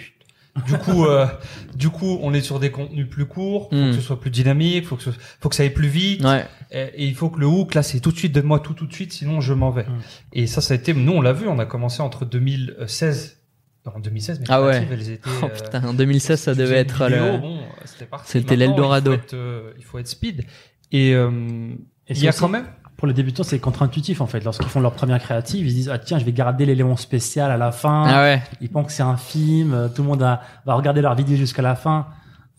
du coup, euh, du coup, on est sur des contenus plus courts, faut Mm. que ce soit plus dynamique, faut que ce- faut que ça aille plus vite. Ouais. Et, et il faut que le hook là, c'est tout de suite, donne-moi tout tout de suite, sinon je m'en vais. Mm. Et ça, ça a été, nous on l'a vu, on a commencé entre 2016. En 2016, mais Ah ouais. créatives, elles étaient, Oh euh, putain, en 2016, ça devait être vidéo, le. bon, c'était l'Eldorado. Il faut être, euh, il faut être speed. Et euh, Et il y a aussi- quand même. Pour les débutants, c'est contre-intuitif en fait. Lorsqu'ils font leur première créative, ils se disent ah tiens, je vais garder l'élément spécial à la fin. Ah ouais. Ils pensent que c'est un film. euh, Tout le monde a- va regarder leur vidéo jusqu'à la fin.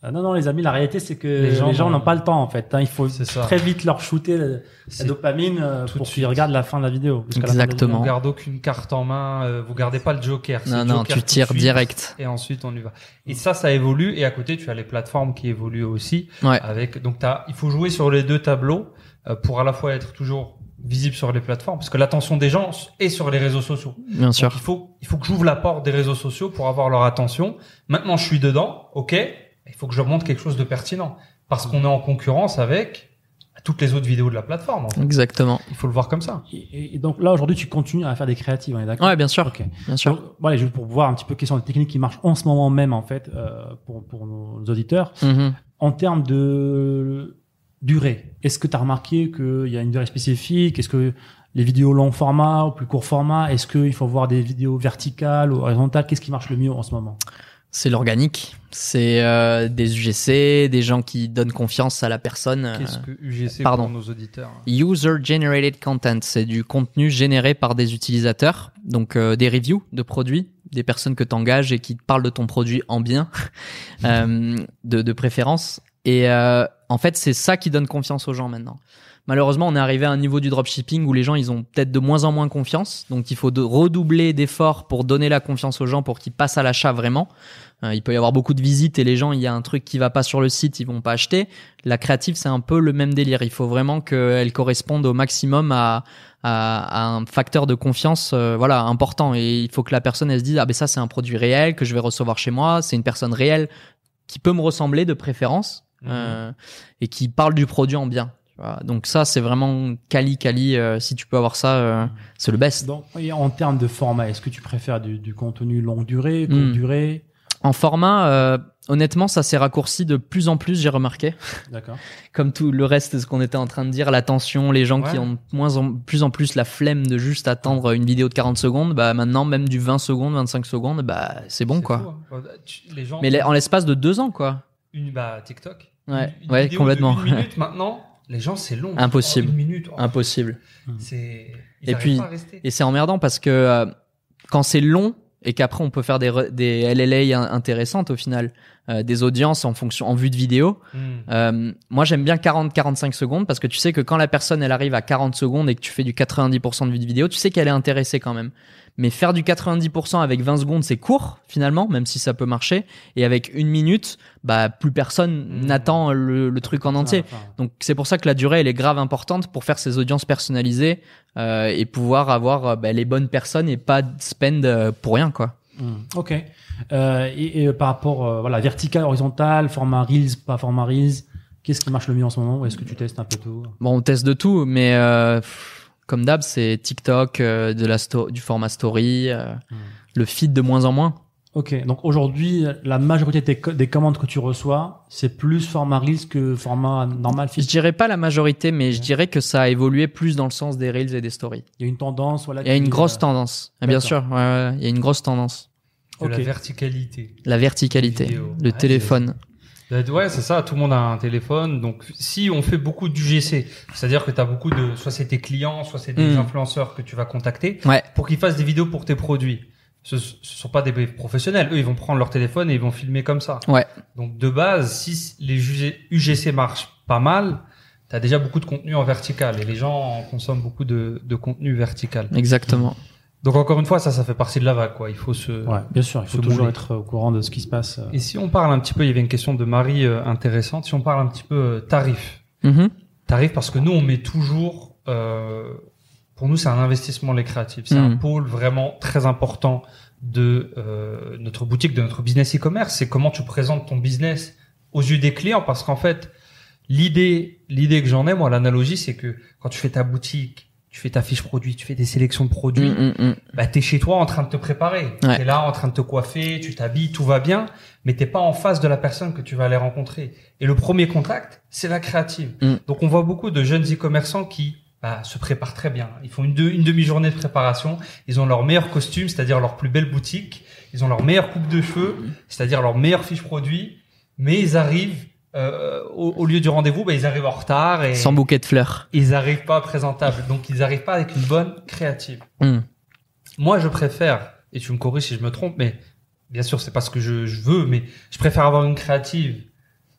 Euh, non, non, les amis, la réalité c'est que Les gens gens, n'ont- pas le temps en fait. hein. Il faut très vite leur shooter la, dopamine euh, tout pour qu'ils regardent la fin de la vidéo. la Exactement. On vidéo. garde aucune carte en main, euh, vous gardez pas le joker. Non, non, joker tu tires suite, direct. Et ensuite on y va. Et ça, ça évolue. Et à côté, tu as les plateformes qui évoluent aussi. Ouais. Avec donc t'as, il faut jouer sur les deux tableaux euh, pour à la fois être toujours visible sur les plateformes, parce que l'attention des gens est sur les réseaux sociaux. Bien Donc, sûr. il faut, il faut que j'ouvre la porte des réseaux sociaux pour avoir leur attention. Maintenant, je suis dedans, ok. Il faut que je montre quelque chose de pertinent, parce qu'on est en concurrence avec toutes les autres vidéos de la plateforme. en fait. Exactement. Il faut le voir comme ça. Et, et donc là aujourd'hui, tu continues à faire des créatives, on est d'accord? Ouais, bien sûr. Ok. Bien sûr. Donc, voilà, juste pour voir un petit peu quelles sont les techniques qui marchent en ce moment même en fait euh, pour pour nos auditeurs. Mhm. En termes de durée, est-ce que tu as remarqué qu'il y a une durée spécifique? Est-ce que les vidéos long format ou plus court format Est-ce qu'il faut voir des vidéos verticales ou horizontales? Qu'est-ce qui marche le mieux en ce moment? C'est l'organique. C'est euh, des UGC, des gens qui donnent confiance à la personne. euh, Qu'est-ce que UGC pardon. pour nos auditeurs User Generated Content, c'est du contenu généré par des utilisateurs, donc euh, des reviews de produits, des personnes que tu engages et qui te parlent de ton produit en bien, euh, de, de préférence. Et euh, en fait, c'est ça qui donne confiance aux gens maintenant. Malheureusement, on est arrivé à un niveau du dropshipping où les gens, ils ont peut-être de moins en moins confiance. Donc, il faut de redoubler d'efforts pour donner la confiance aux gens pour qu'ils passent à l'achat vraiment. Euh, il peut y avoir beaucoup de visites et les gens, il y a un truc qui va pas sur le site, ils vont pas acheter. La créative, c'est un peu le même délire. Il faut vraiment qu'elle corresponde au maximum à, à, à un facteur de confiance, euh, voilà, important. Et il faut que la personne, elle se dise, ah ben ça, c'est un produit réel que je vais recevoir chez moi. C'est une personne réelle qui peut me ressembler de préférence euh, et qui parle du produit en bien. Donc ça, c'est vraiment quali quali. euh, si tu peux avoir ça, euh, c'est le best. Donc, et en termes de format, est-ce que tu préfères du, du contenu longue durée, courte Hmm. durée? En format, euh, honnêtement, ça s'est raccourci de plus en plus. J'ai remarqué. D'accord. comme tout le reste de ce qu'on était en train de dire, l'attention, les gens qui ont de moins en plus en plus la flemme de juste attendre une vidéo de 40 secondes, bah maintenant même du 20 secondes, 25 secondes, bah c'est bon quoi. fou, hein. Tu- Les gens. Mais en l'espace de deux ans quoi. Une, bah, TikTok. Ouais, Une- une ouais, vidéo complètement. De une minute maintenant, les gens, c'est long. Impossible. Oh, une minute. oh, Impossible. C'est. ils Et puis-. Et c'est emmerdant parce que euh, quand c'est long et qu'après on peut faire des, des LLA in- intéressantes au final, euh, des audiences en fonction en vue de vidéo. Hmm. Euh, moi j'aime bien 40-45 secondes parce que tu sais que quand la personne elle arrive à 40 secondes et que tu fais du 90% de vue de vidéo, tu sais qu'elle est intéressée quand même. Mais faire du 90% avec 20 secondes c'est court finalement, même si ça peut marcher. Et avec une minute, bah plus personne Mm. n'attend le, le truc en entier. Enfin, Donc c'est pour ça que la durée elle est grave importante pour faire ces audiences personnalisées euh, et pouvoir avoir euh, bah, les bonnes personnes et pas spend euh, pour rien quoi. Hmm, Ok. Euh, et, et par rapport, euh, voilà, vertical, horizontal, format Reels, pas format Reels, qu'est-ce qui marche le mieux en ce moment? Est-ce que tu testes un peu tout? Bon on teste de tout mais euh, comme d'hab c'est TikTok, euh, de la sto- du format story, euh, Hmm. le feed de moins en moins. Ok. Donc aujourd'hui, la majorité des, co- des commandes que tu reçois, c'est plus format Reels que format normal. Je dirais pas la majorité mais je dirais que ça a évolué plus dans le sens des reels et des stories. Il y a une tendance, voilà. Il y a une grosse euh, tendance. Ah, Bien sûr, ouais, ouais, il y a une grosse tendance. De la verticalité. La verticalité, le Ouais, téléphone. Ouais, c'est ça, tout le monde a un téléphone. Donc, si on fait beaucoup d'UGC, c'est-à-dire que tu as beaucoup de, soit c'est tes clients, soit c'est des Mm. influenceurs que tu vas contacter, Ouais. pour qu'ils fassent des vidéos pour tes produits. Ce, ce sont pas des professionnels. Eux, ils vont prendre leur téléphone et ils vont filmer comme ça. Ouais. Donc, de base, si les UG UGC marchent pas mal, tu as déjà beaucoup de contenu en vertical et les gens consomment beaucoup de, de contenu vertical. Exactement. Donc, encore une fois, ça, ça fait partie de la vague, quoi. Il faut se, Ouais, bien sûr. Il faut toujours être au courant de ce qui se passe. euh. Et si on parle un petit peu, il y avait une question de Marie euh, intéressante, si on parle un petit peu euh, tarif. Mhm. Tarif parce que nous, on met toujours... euh, pour nous, c'est un investissement, les créatifs. C'est un Mhm. pôle vraiment très important de euh, notre boutique, de notre business e-commerce. C'est comment tu présentes ton business aux yeux des clients. Parce qu'en fait, l'idée l'idée que j'en ai, moi, l'analogie, c'est que quand tu fais ta boutique, tu fais ta fiche produit, tu fais des sélections de produits, Mm, mm, mm. bah t'es chez toi en train de te préparer. Ouais. T'es là en train de te coiffer, tu t'habilles, tout va bien, mais t'es pas en face de la personne que tu vas aller rencontrer. Et le premier contact, c'est la créative. Mm. Donc on voit beaucoup de jeunes e-commerçants qui bah, se préparent très bien. Ils font une, une demi-journée de préparation, ils ont leur meilleur costume, c'est-à-dire leur plus belle boutique, ils ont leur meilleure coupe de cheveux, c'est-à-dire leur meilleure fiche produit, mais ils arrivent euh, au, au lieu du rendez-vous, bah, ils arrivent en retard et Sans bouquet de fleurs. ils arrivent pas présentables. Donc ils arrivent pas avec une bonne créative. Mm. Moi, je préfère, et tu me corriges si je me trompe, mais bien sûr, c'est pas ce que je, je veux, mais je préfère avoir une créative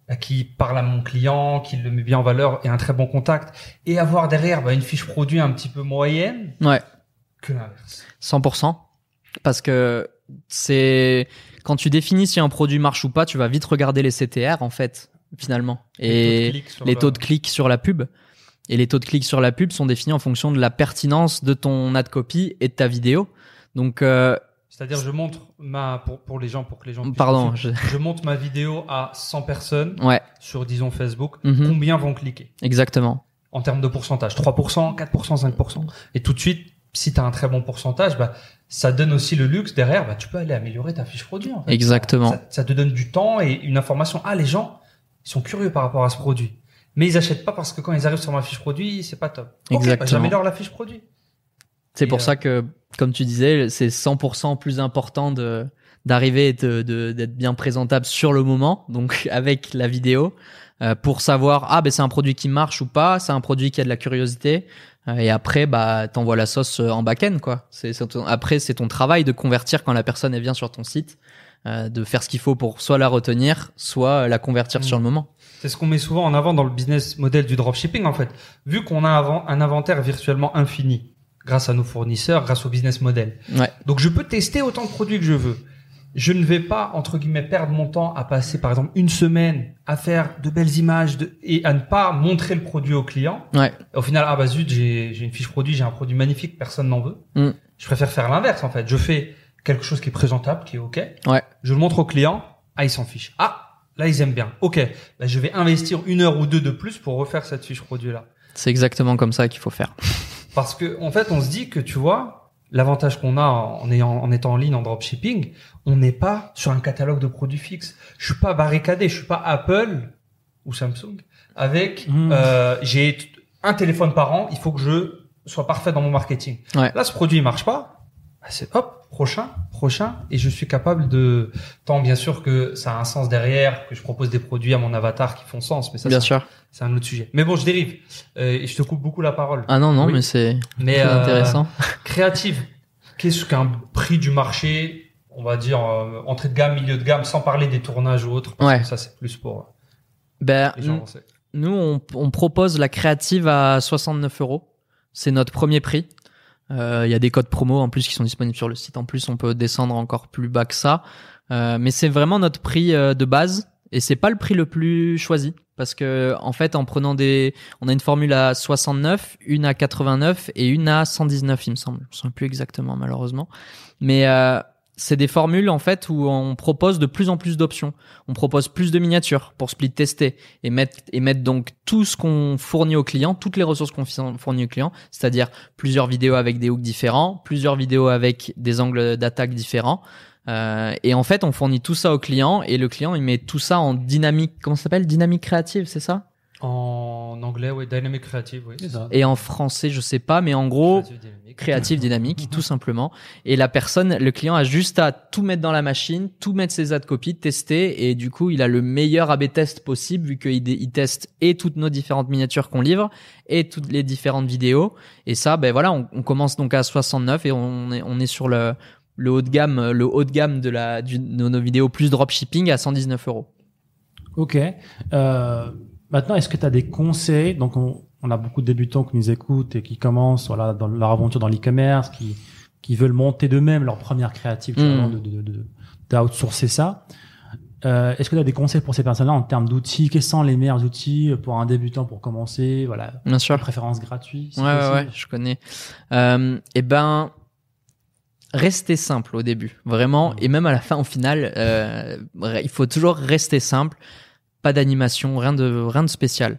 bah, qui parle à mon client, qui le met bien en valeur et un très bon contact, et avoir derrière bah, une fiche produit un petit peu moyenne Ouais. que l'inverse. 100%. Parce que c'est quand tu définis si un produit marche ou pas, tu vas vite regarder les CTR en fait, finalement. Et clics sur les le- taux de clics sur la pub. Et les taux de clics sur la pub sont définis en fonction de la pertinence de ton ad copy et de ta vidéo. Donc, euh, C'est-à-dire, je montre ma pour pour les gens, pour que les gens. puissent pardon. Je... Je monte ma vidéo à 100 personnes Ouais, sur disons Facebook. Mhm. Combien vont cliquer? Exactement. en termes de pourcentage 3%, 4%, 5%. Et tout de suite, si tu as un très bon pourcentage, bah, ça donne aussi le luxe derrière, bah, tu peux aller améliorer ta fiche produit. En fait. Exactement. Ça, ça te donne du temps et une information. Ah, les gens, ils sont curieux par rapport à ce produit. Mais ils achètent pas parce que quand ils arrivent sur ma fiche produit, c'est pas top. Bah, Exactement. J'améliore la fiche produit. C'est pour euh, ça que, comme tu disais, c'est 100% plus important de d'arriver et de- de- d'être bien présentable sur le moment, donc avec la vidéo, euh, pour savoir ah ben c'est un produit qui marche ou pas, c'est un produit qui a de la curiosité, euh, et après bah t'envoies la sauce euh, en back-end quoi. C'est après c'est ton travail de convertir quand la personne elle vient sur ton site. Euh, de faire ce qu'il faut pour soit la retenir, soit la convertir Mm. sur le moment. C'est ce qu'on met souvent en avant dans le business model du dropshipping en fait. Vu qu'on a avant- un inventaire virtuellement infini grâce à nos fournisseurs, grâce au business model. Ouais. Donc je peux tester autant de produits que je veux. Je ne vais pas entre guillemets perdre mon temps à passer par exemple une semaine à faire de belles images de, et à ne pas montrer le produit au client. Ouais. Au final, ah bah zut, j'ai j'ai une fiche produit, j'ai un produit magnifique, personne n'en veut. Mm. Je préfère faire l'inverse en fait. Je fais quelque chose qui est présentable, qui est ok. Ouais. Je le montre au client, ah ils s'en fichent. Ah là ils aiment bien. Ok, bah, je vais investir une heure ou deux de plus pour refaire cette fiche produit là. C'est exactement comme ça qu'il faut faire. Parce que en fait, on se dit que tu vois, l'avantage qu'on a en, ayant, en étant en ligne en dropshipping, on n'est pas sur un catalogue de produits fixes. Je suis pas barricadé, je suis pas Apple ou Samsung avec Mm. euh, j'ai un téléphone par an, il faut que je sois parfait dans mon marketing. Ouais. Là, ce produit il marche pas, c'est hop, prochain, prochain, et je suis capable de tant bien sûr que ça a un sens derrière, que je propose des produits à mon avatar qui font sens, mais ça Bien c'est- sûr. c'est un autre sujet. Mais bon, je dérive euh, et je te coupe beaucoup la parole. Ah non, non, Oui. mais c'est Mais très euh, intéressant. créative. Qu'est-ce qu'un prix du marché, on va dire euh, entrée de gamme, milieu de gamme, sans parler des tournages ou autres. parce Ouais. que Ça c'est plus pour Ben, les gens. Nous, on, on propose la créative à 69 euros. C'est notre premier prix. Euh, Il y a des codes promo en plus qui sont disponibles sur le site. En plus, on peut descendre encore plus bas que ça. Euh, mais c'est vraiment notre prix euh, de base et c'est pas le prix le plus choisi parce que en fait, en prenant des, on a une formule à 69, une à 89 et une à 119, il me semble. Je me souviens plus exactement malheureusement. Mais euh, c'est des formules en fait où on propose de plus en plus d'options. On propose plus de miniatures pour split tester et mettre et mettre donc tout ce qu'on fournit au client, toutes les ressources qu'on fournit au client, c'est-à-dire plusieurs vidéos avec des hooks différents, plusieurs vidéos avec des angles d'attaque différents. Euh, et en fait, on fournit tout ça au client et le client il met tout ça en dynamique, comment ça s'appelle, dynamique créative, c'est ça? En anglais, oui, dynamic creative, oui. C'est ça. Et en français, je sais pas, mais en gros, Creative dynamic. dynamique tout simplement et la personne le client a juste à tout mettre dans la machine tout mettre ses ad copies tester et du coup il a le meilleur AB test possible vu qu'il il teste et toutes nos différentes miniatures qu'on livre et toutes les différentes vidéos et ça ben voilà on, on commence donc à 69 et on est on est sur le le haut de gamme le haut de gamme de la du, de nos vidéos plus dropshipping à 119 euros Ok. Euh, maintenant, est-ce que tu as des conseils? Donc, on, on a beaucoup de débutants qui nous écoutent et qui commencent voilà, dans leur aventure dans l'e-commerce, qui, qui veulent monter d'eux-mêmes leur première créative, Mm. avant de, de, de, d'outsourcer ça. Euh, est-ce que tu as des conseils pour ces personnes-là en termes d'outils? Quels sont les meilleurs outils pour un débutant pour commencer? Voilà, bien sûr préférence gratuit. si Ouais, ouais, ouais, je connais. Euh, et ben, restez simple au début, vraiment, et même à la fin, au final, euh, il faut toujours rester simple. Pas d'animation, rien de rien de spécial.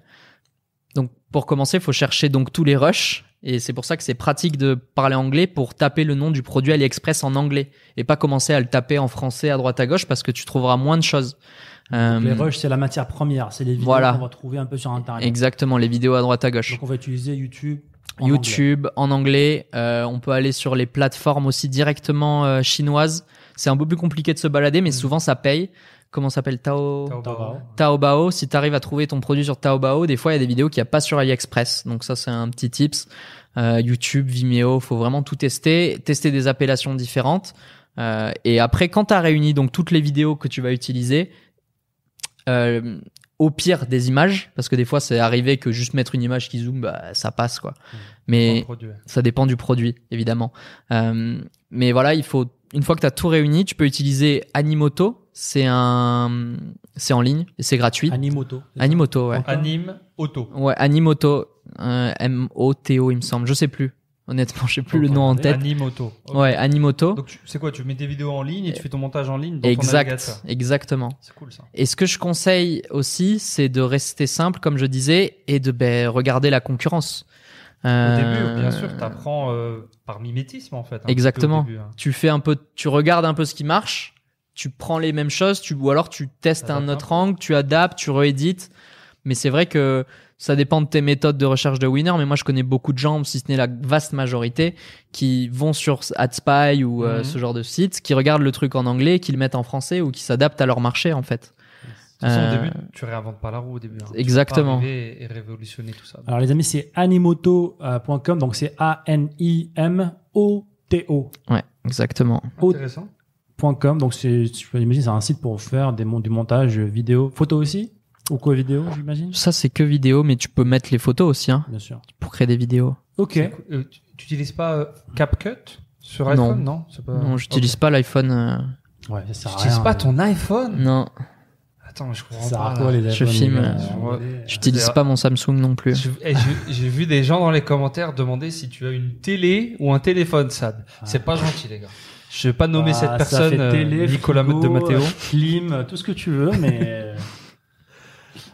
Donc, pour commencer, il faut chercher donc tous les rushs. Et c'est pour ça que c'est pratique de parler anglais pour taper le nom du produit AliExpress en anglais et pas commencer à le taper en français à droite à gauche parce que tu trouveras moins de choses. Euh, Les rushs, c'est la matière première. C'est les vidéos Voilà. qu'on va trouver un peu sur Internet. exactement, les vidéos à droite à gauche. Donc, on va utiliser YouTube. en anglais. YouTube en anglais. Euh, on peut aller sur les plateformes aussi directement euh, chinoises. C'est un peu plus compliqué de se balader, mais souvent ça paye. Comment s'appelle Tao Taobao. Taobao. Si tu arrives à trouver ton produit sur Taobao, des fois il y a des vidéos qu'il n'y a pas sur AliExpress. Donc ça c'est un petit tips. Euh, YouTube, Vimeo, faut vraiment tout tester, tester des appellations différentes. Euh, et après, quand tu as réuni donc toutes les vidéos que tu vas utiliser, euh, au pire des images, parce que des fois c'est arrivé que juste mettre une image qui zoome, bah, ça passe quoi. Mais Produit. ça dépend du produit, évidemment. Euh, mais voilà, il faut une fois que tu as tout réuni, tu peux utiliser Animoto. C'est un, c'est en ligne et c'est gratuit. Animoto. Animoto, ouais. Anime auto. Ouais, Animoto, euh, M-O-T-O, il me semble. Je sais plus. Honnêtement, je sais plus le nom en tête. Anime auto. Ok. Ouais, Animoto. Donc tu- c'est quoi Tu mets tes vidéos en ligne et tu fais ton montage en ligne dans Exact, exactement. C'est cool ça. Et ce que je conseille aussi, c'est de rester simple, comme je disais, et de ben, regarder la concurrence. Au Euh, début, bien sûr, t'apprends euh, par mimétisme en fait. au Exactement. début, hein. tu fais un peu, tu regardes un peu ce qui marche, tu prends les mêmes choses, tu, ou alors tu testes un autre peu. angle, tu adaptes, tu réédites. Mais c'est vrai que ça dépend de tes méthodes de recherche de winner. Mais moi, je connais beaucoup de gens, si ce n'est la vaste majorité, qui vont sur AdSpy ou euh, Mhm. ce genre de site, qui regardent le truc en anglais, qui le mettent en français ou qui s'adaptent à leur marché en fait. De toute façon, Euh, au début, tu réinventes pas la roue au début. hein. Tu peux pas Exactement. et révolutionner tout ça. Alors les amis, c'est animoto.com, donc c'est A-N-I-M-O-T-O. Ouais, exactement. Intéressant. .com. Donc c'est, imaginer, c'est un site pour faire des du montage vidéo, photo aussi? Ou quoi vidéo, j'imagine? Ça, c'est que vidéo, mais tu peux mettre les photos aussi, hein, Bien sûr. pour créer des vidéos. Ok. Euh, tu tu utilises pas euh, CapCut sur Non. iPhone? Non, c'est pas. Non, j'utilise pas l'iPhone. euh, Ouais, ça sert à rien, pas euh, ton iPhone? Non, Attends, je comprends Ça pas. quoi les Je filme, euh, j'utilise pas mon Samsung non plus. Eh, J'ai j'ai vu des gens dans les commentaires demander si tu as une télé ou un téléphone, Sad. C'est pas gentil, les gars. Je vais pas nommer Bah, cette personne, euh, télé, Nicolas frigo, de Matteo. euh, Clim, tout ce que tu veux, mais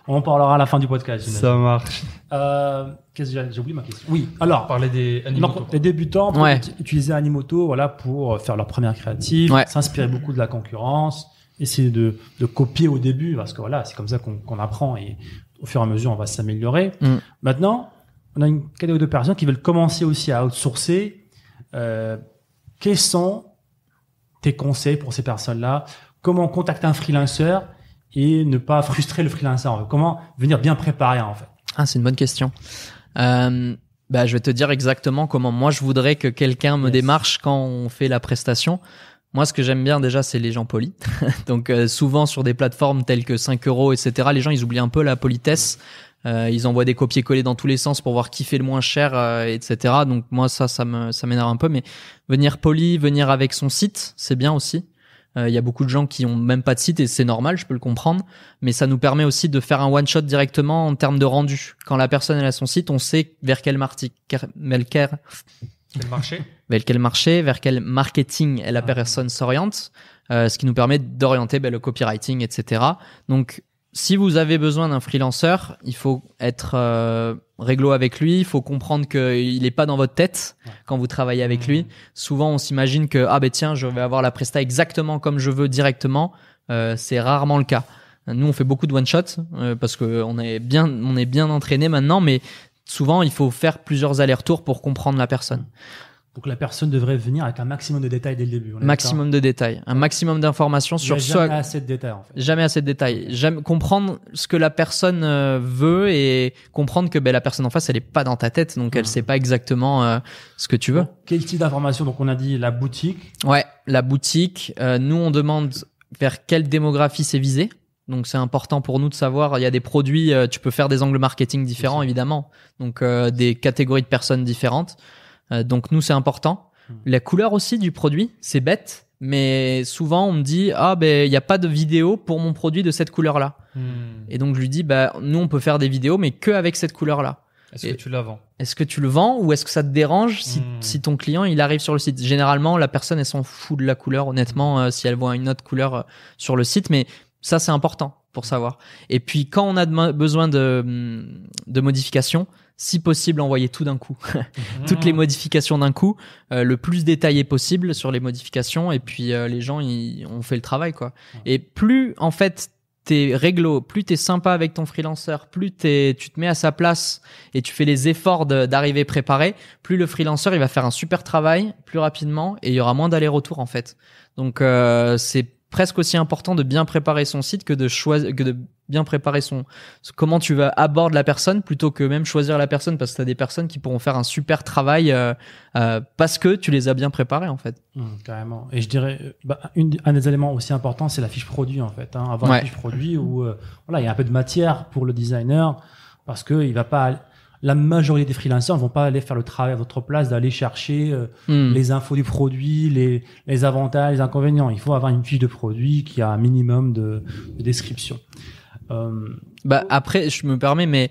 on en parlera à la fin du podcast. Ça marche. Euh, qu'est-ce que j'ai j'ai oublié ma question. Oui. On Alors, parlait des animaux. donc, les débutants Ouais. uti- utiliser Animoto, voilà, pour faire leur première créative, Ouais. s'inspirer beaucoup de la concurrence, essayer de, de copier au début, parce que voilà, c'est comme ça qu'on qu'on apprend et au fur et à mesure, on va s'améliorer. Mm. Maintenant, on a une catégorie de personnes qui veulent commencer aussi à outsourcer. Euh, quels sont tes conseils pour ces personnes-là Comment contacter un freelancer et ne pas frustrer le freelancer en fait Comment venir bien préparé en fait Ah, c'est une bonne question. Euh, bah, je vais te dire exactement comment moi je voudrais que quelqu'un me Yes. démarche quand on fait la prestation. Moi, ce que j'aime bien déjà, c'est les gens polis. Donc, euh, souvent sur des plateformes telles que 5 euros, etc., les gens, ils oublient un peu la politesse. Euh, ils envoient des copier-coller dans tous les sens pour voir qui fait le moins cher, euh, etc. Donc, moi, ça, ça me, ça m'énerve un peu. Mais venir poli, venir avec son site, c'est bien aussi. Euh, Il y a beaucoup de gens qui ont même pas de site et c'est normal, je peux le comprendre. Mais ça nous permet aussi de faire un one shot directement en termes de rendu. Quand la personne elle a son site, on sait vers quel, marti- quel- marché? vers quel marché, vers quel marketing la personne s'oriente, euh, ce qui nous permet d'orienter ben, le copywriting, etc. Donc, si vous avez besoin d'un freelanceur, il faut être euh, réglo avec lui, il faut comprendre qu'il n'est pas dans votre tête quand vous travaillez avec lui. Souvent, on s'imagine que ah ben tiens, je vais avoir la presta exactement comme je veux directement. Euh, c'est rarement le cas. Nous, on fait beaucoup de one shot euh, parce que on est bien, on est bien entraîné maintenant, mais souvent, il faut faire plusieurs allers-retours pour comprendre la personne. Donc la personne devrait venir avec un maximum de détails dès le début. on maximum de détails, un maximum d'informations sur ce jamais assez de détails en fait. jamais assez de détails, jamais comprendre ce que la personne euh, veut et comprendre que ben, la personne en face elle est pas dans ta tête donc elle Mhm. sait pas exactement euh, ce que tu veux. Quel type d'information? Donc on a dit la boutique. Ouais, la boutique, euh, nous on demande vers quelle démographie c'est visé. Donc c'est important pour nous de savoir, il y a des produits, euh, tu peux faire des angles marketing différents évidemment, donc euh, des catégories de personnes différentes. Euh, donc nous c'est important. Hmm. La couleur aussi du produit, c'est bête, mais souvent on me dit ah ben il n'y a pas de vidéo pour mon produit de cette couleur là. Hmm. Et donc je lui dis bah nous on peut faire des vidéos mais que avec cette couleur là. Est-ce que tu la vends? Est-ce que tu le vends ou est-ce que ça te dérange si, Hmm. si ton client il arrive sur le site? Généralement, la personne elle s'en fout de la couleur, honnêtement, euh, si elle voit une autre couleur euh, sur le site, mais ça c'est important pour savoir. Et puis quand on a de- besoin de, de modifications, si possible, envoyer tout d'un coup, toutes les modifications d'un coup, euh, le plus détaillé possible sur les modifications, et puis euh, les gens ils ont fait le travail quoi. Et plus en fait t'es réglo, plus t'es sympa avec ton freelancer, plus t'es, tu te mets à sa place et tu fais les efforts d'arriver préparé, plus le freelancer il va faire un super travail plus rapidement et il y aura moins d'allers-retours en fait. Donc euh, c'est presque aussi important de bien préparer son site que de choisir que de bien préparer son comment tu vas aborder la personne plutôt que même choisir la personne parce que tu as des personnes qui pourront faire un super travail euh, euh, parce que tu les as bien préparés en fait. Hum, carrément. Et je dirais, euh, bah, une, un des éléments aussi importants, c'est la fiche produit en fait. Hein. Avoir Ouais. une fiche produit où euh, voilà, il y a un peu de matière pour le designer parce que il va pas. La majorité des freelancers ne vont pas aller faire le travail à votre place d'aller chercher euh, Hmm. les infos du produit, les, les avantages, les inconvénients. Il faut avoir une fiche de produit qui a un minimum de, de description. Euh, Bah après, je me permets, mais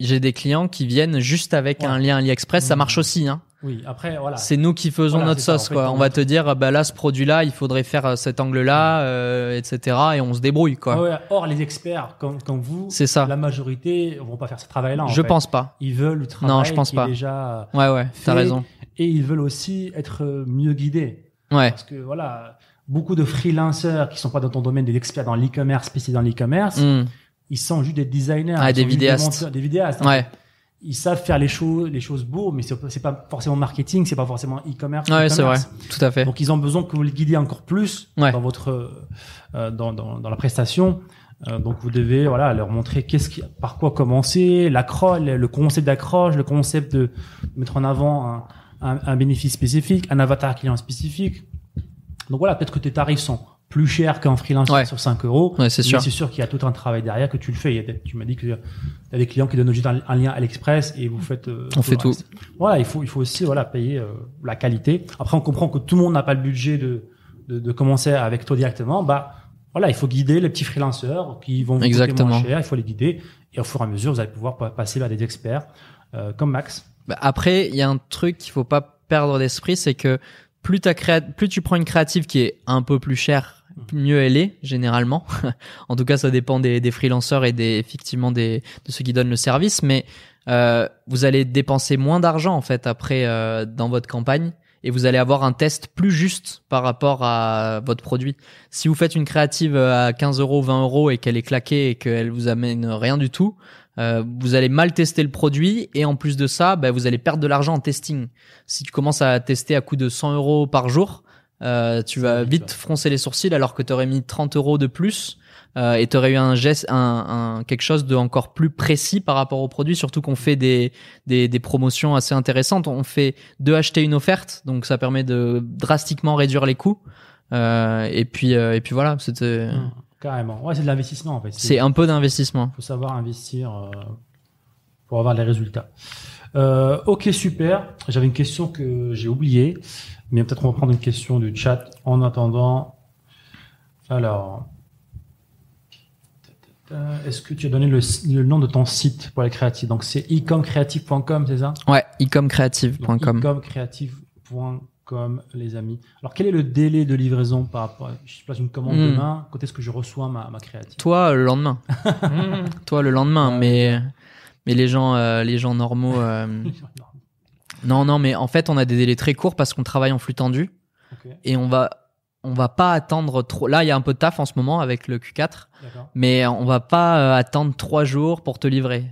j'ai des clients qui viennent juste avec Ouais. un lien AliExpress, ça Mhm. marche aussi. Hein. Oui, après voilà. C'est nous qui faisons Voilà, notre ça, sauce. quoi. on- va te dire, bah là, ce produit-là, il faudrait faire euh, cet angle-là, euh, etc. Et on se débrouille, quoi. Ah ouais, or les experts comme, comme vous, C'est ça. la majorité vont pas faire ce travail-là. Je fait. pense pas. Ils veulent le travail Non, je pense qui pas. est déjà Ouais, ouais, t'as raison. et ils veulent aussi être euh, mieux guidés. Ouais, Parce que voilà, beaucoup de freelancers qui sont pas dans ton domaine, des experts dans l'e-commerce, spécialisés dans l'e-commerce, Hmm. ils sont juste des designers, Ah, des vidéastes. monteurs- des vidéastes. ouais, Ils savent faire les choses, les choses beaux, mais c'est pas forcément marketing, c'est pas forcément e-commerce. ouais, c'est vrai, tout à fait. Donc ils ont besoin que vous les guidez encore plus Ouais. dans votre euh, dans, dans, dans la prestation. Euh, donc vous devez voilà leur montrer qu'est-ce qui, par quoi commencer, l'accroche, le concept d'accroche, le concept de mettre en avant un, un, un bénéfice spécifique, un avatar client spécifique. Donc voilà, peut-être que tes tarifs sont plus chers qu'un freelance Ouais. sur 5 euros. Ouais, c'est mais sûr. c'est sûr qu'il y a tout un travail derrière que tu le fais. Il y a des- tu m'as dit que tu as des clients qui donnent juste un, un lien à l'Express et vous faites. euh, On fait tout. Voilà, il faut il faut aussi voilà payer euh, la qualité. Après, on comprend que tout le monde n'a pas le budget de, de de commencer avec toi directement. Bah voilà, il faut guider les petits freelanceurs qui vont vous Exactement. moins cher. Il faut les guider et au fur et à mesure, vous allez pouvoir pa- passer vers des experts euh, comme Max. Bah, après, il y a un truc qu'il faut pas perdre d'esprit, c'est que plus, créa- plus tu prends une créative qui est un peu plus chère, mieux elle est généralement. en tout cas, ça dépend des, des freelanceurs et des effectivement des de ceux qui donnent le service, mais euh, vous allez dépenser moins d'argent en fait après euh, dans votre campagne et vous allez avoir un test plus juste par rapport à votre produit. Si vous faites une créative à 15 euros, 20 euros et qu'elle est claquée et qu'elle vous amène rien du tout, euh, vous allez mal tester le produit et en plus de ça, bah, vous allez perdre de l'argent en testing. Si tu commences à tester à coût de 100 euros par jour, euh, tu vas vite, froncer les sourcils alors que tu aurais mis 30 euros de plus euh, et tu aurais eu un geste, un, un- quelque chose de encore plus précis par rapport au produit. Surtout qu'on fait des, des, des promotions assez intéressantes. On fait deux acheter une offerte, donc ça permet de drastiquement réduire les coûts. Euh, et puis euh, et puis voilà, c'était Hum, Carrément. Ouais, c'est de l'investissement en fait. c'est un peu d'investissement. faut savoir investir euh, pour avoir les résultats. Euh, ok, super. J'avais une question que j'ai oubliée, mais peut-être on va prendre une question du chat en attendant. Alors, est-ce que tu as donné le, le nom de ton site pour les créatifs? Donc c'est ecomcreative.com, c'est ça? Ouais, ecomcreative.com. ecomcreative.com, les amis. Alors quel est le délai de livraison par rapport à, Je place une commande Hmm. demain. Quand est-ce que je reçois ma, ma créative Toi le lendemain. Toi le lendemain, mais mais les gens euh, les gens normaux euh, non non mais en fait on a des délais très courts parce qu'on travaille en flux tendu et on va on va pas attendre trop. Là il y a un peu de taf en ce moment avec le Q4, D'accord. mais on va pas euh, attendre trois jours pour te livrer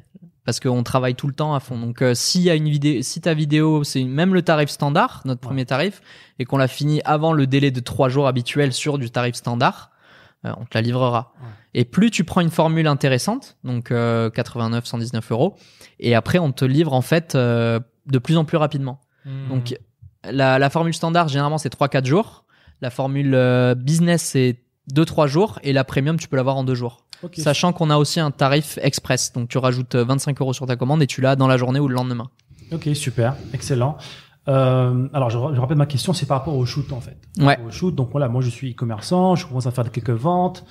parce qu'on travaille tout le temps à fond. Donc euh, s'il y a une vidéo, si ta vidéo c'est même le tarif standard, notre Ouais. premier tarif, et qu'on l'a fini avant le délai de trois jours habituel sur du tarif standard, euh, on te la livrera. Ouais. Et plus tu prends une formule intéressante, donc euh, 89, 119 euros, et après on te livre en fait euh, de plus en plus rapidement. Hmm. Donc la, la formule standard généralement c'est 3-4 jours, la formule euh, business c'est 2-3 jours, et la premium tu peux l'avoir en 2 jours. Sachant qu'on a aussi un tarif express, donc tu rajoutes euh, 25 euros sur ta commande et tu l'as dans la journée ou le lendemain. Ok, super, excellent. Euh, alors, je, je rappelle ma question, c'est par rapport au shoot en fait. Ouais. Au shoot, donc voilà, moi je suis e-commerçant, je commence à faire quelques ventes.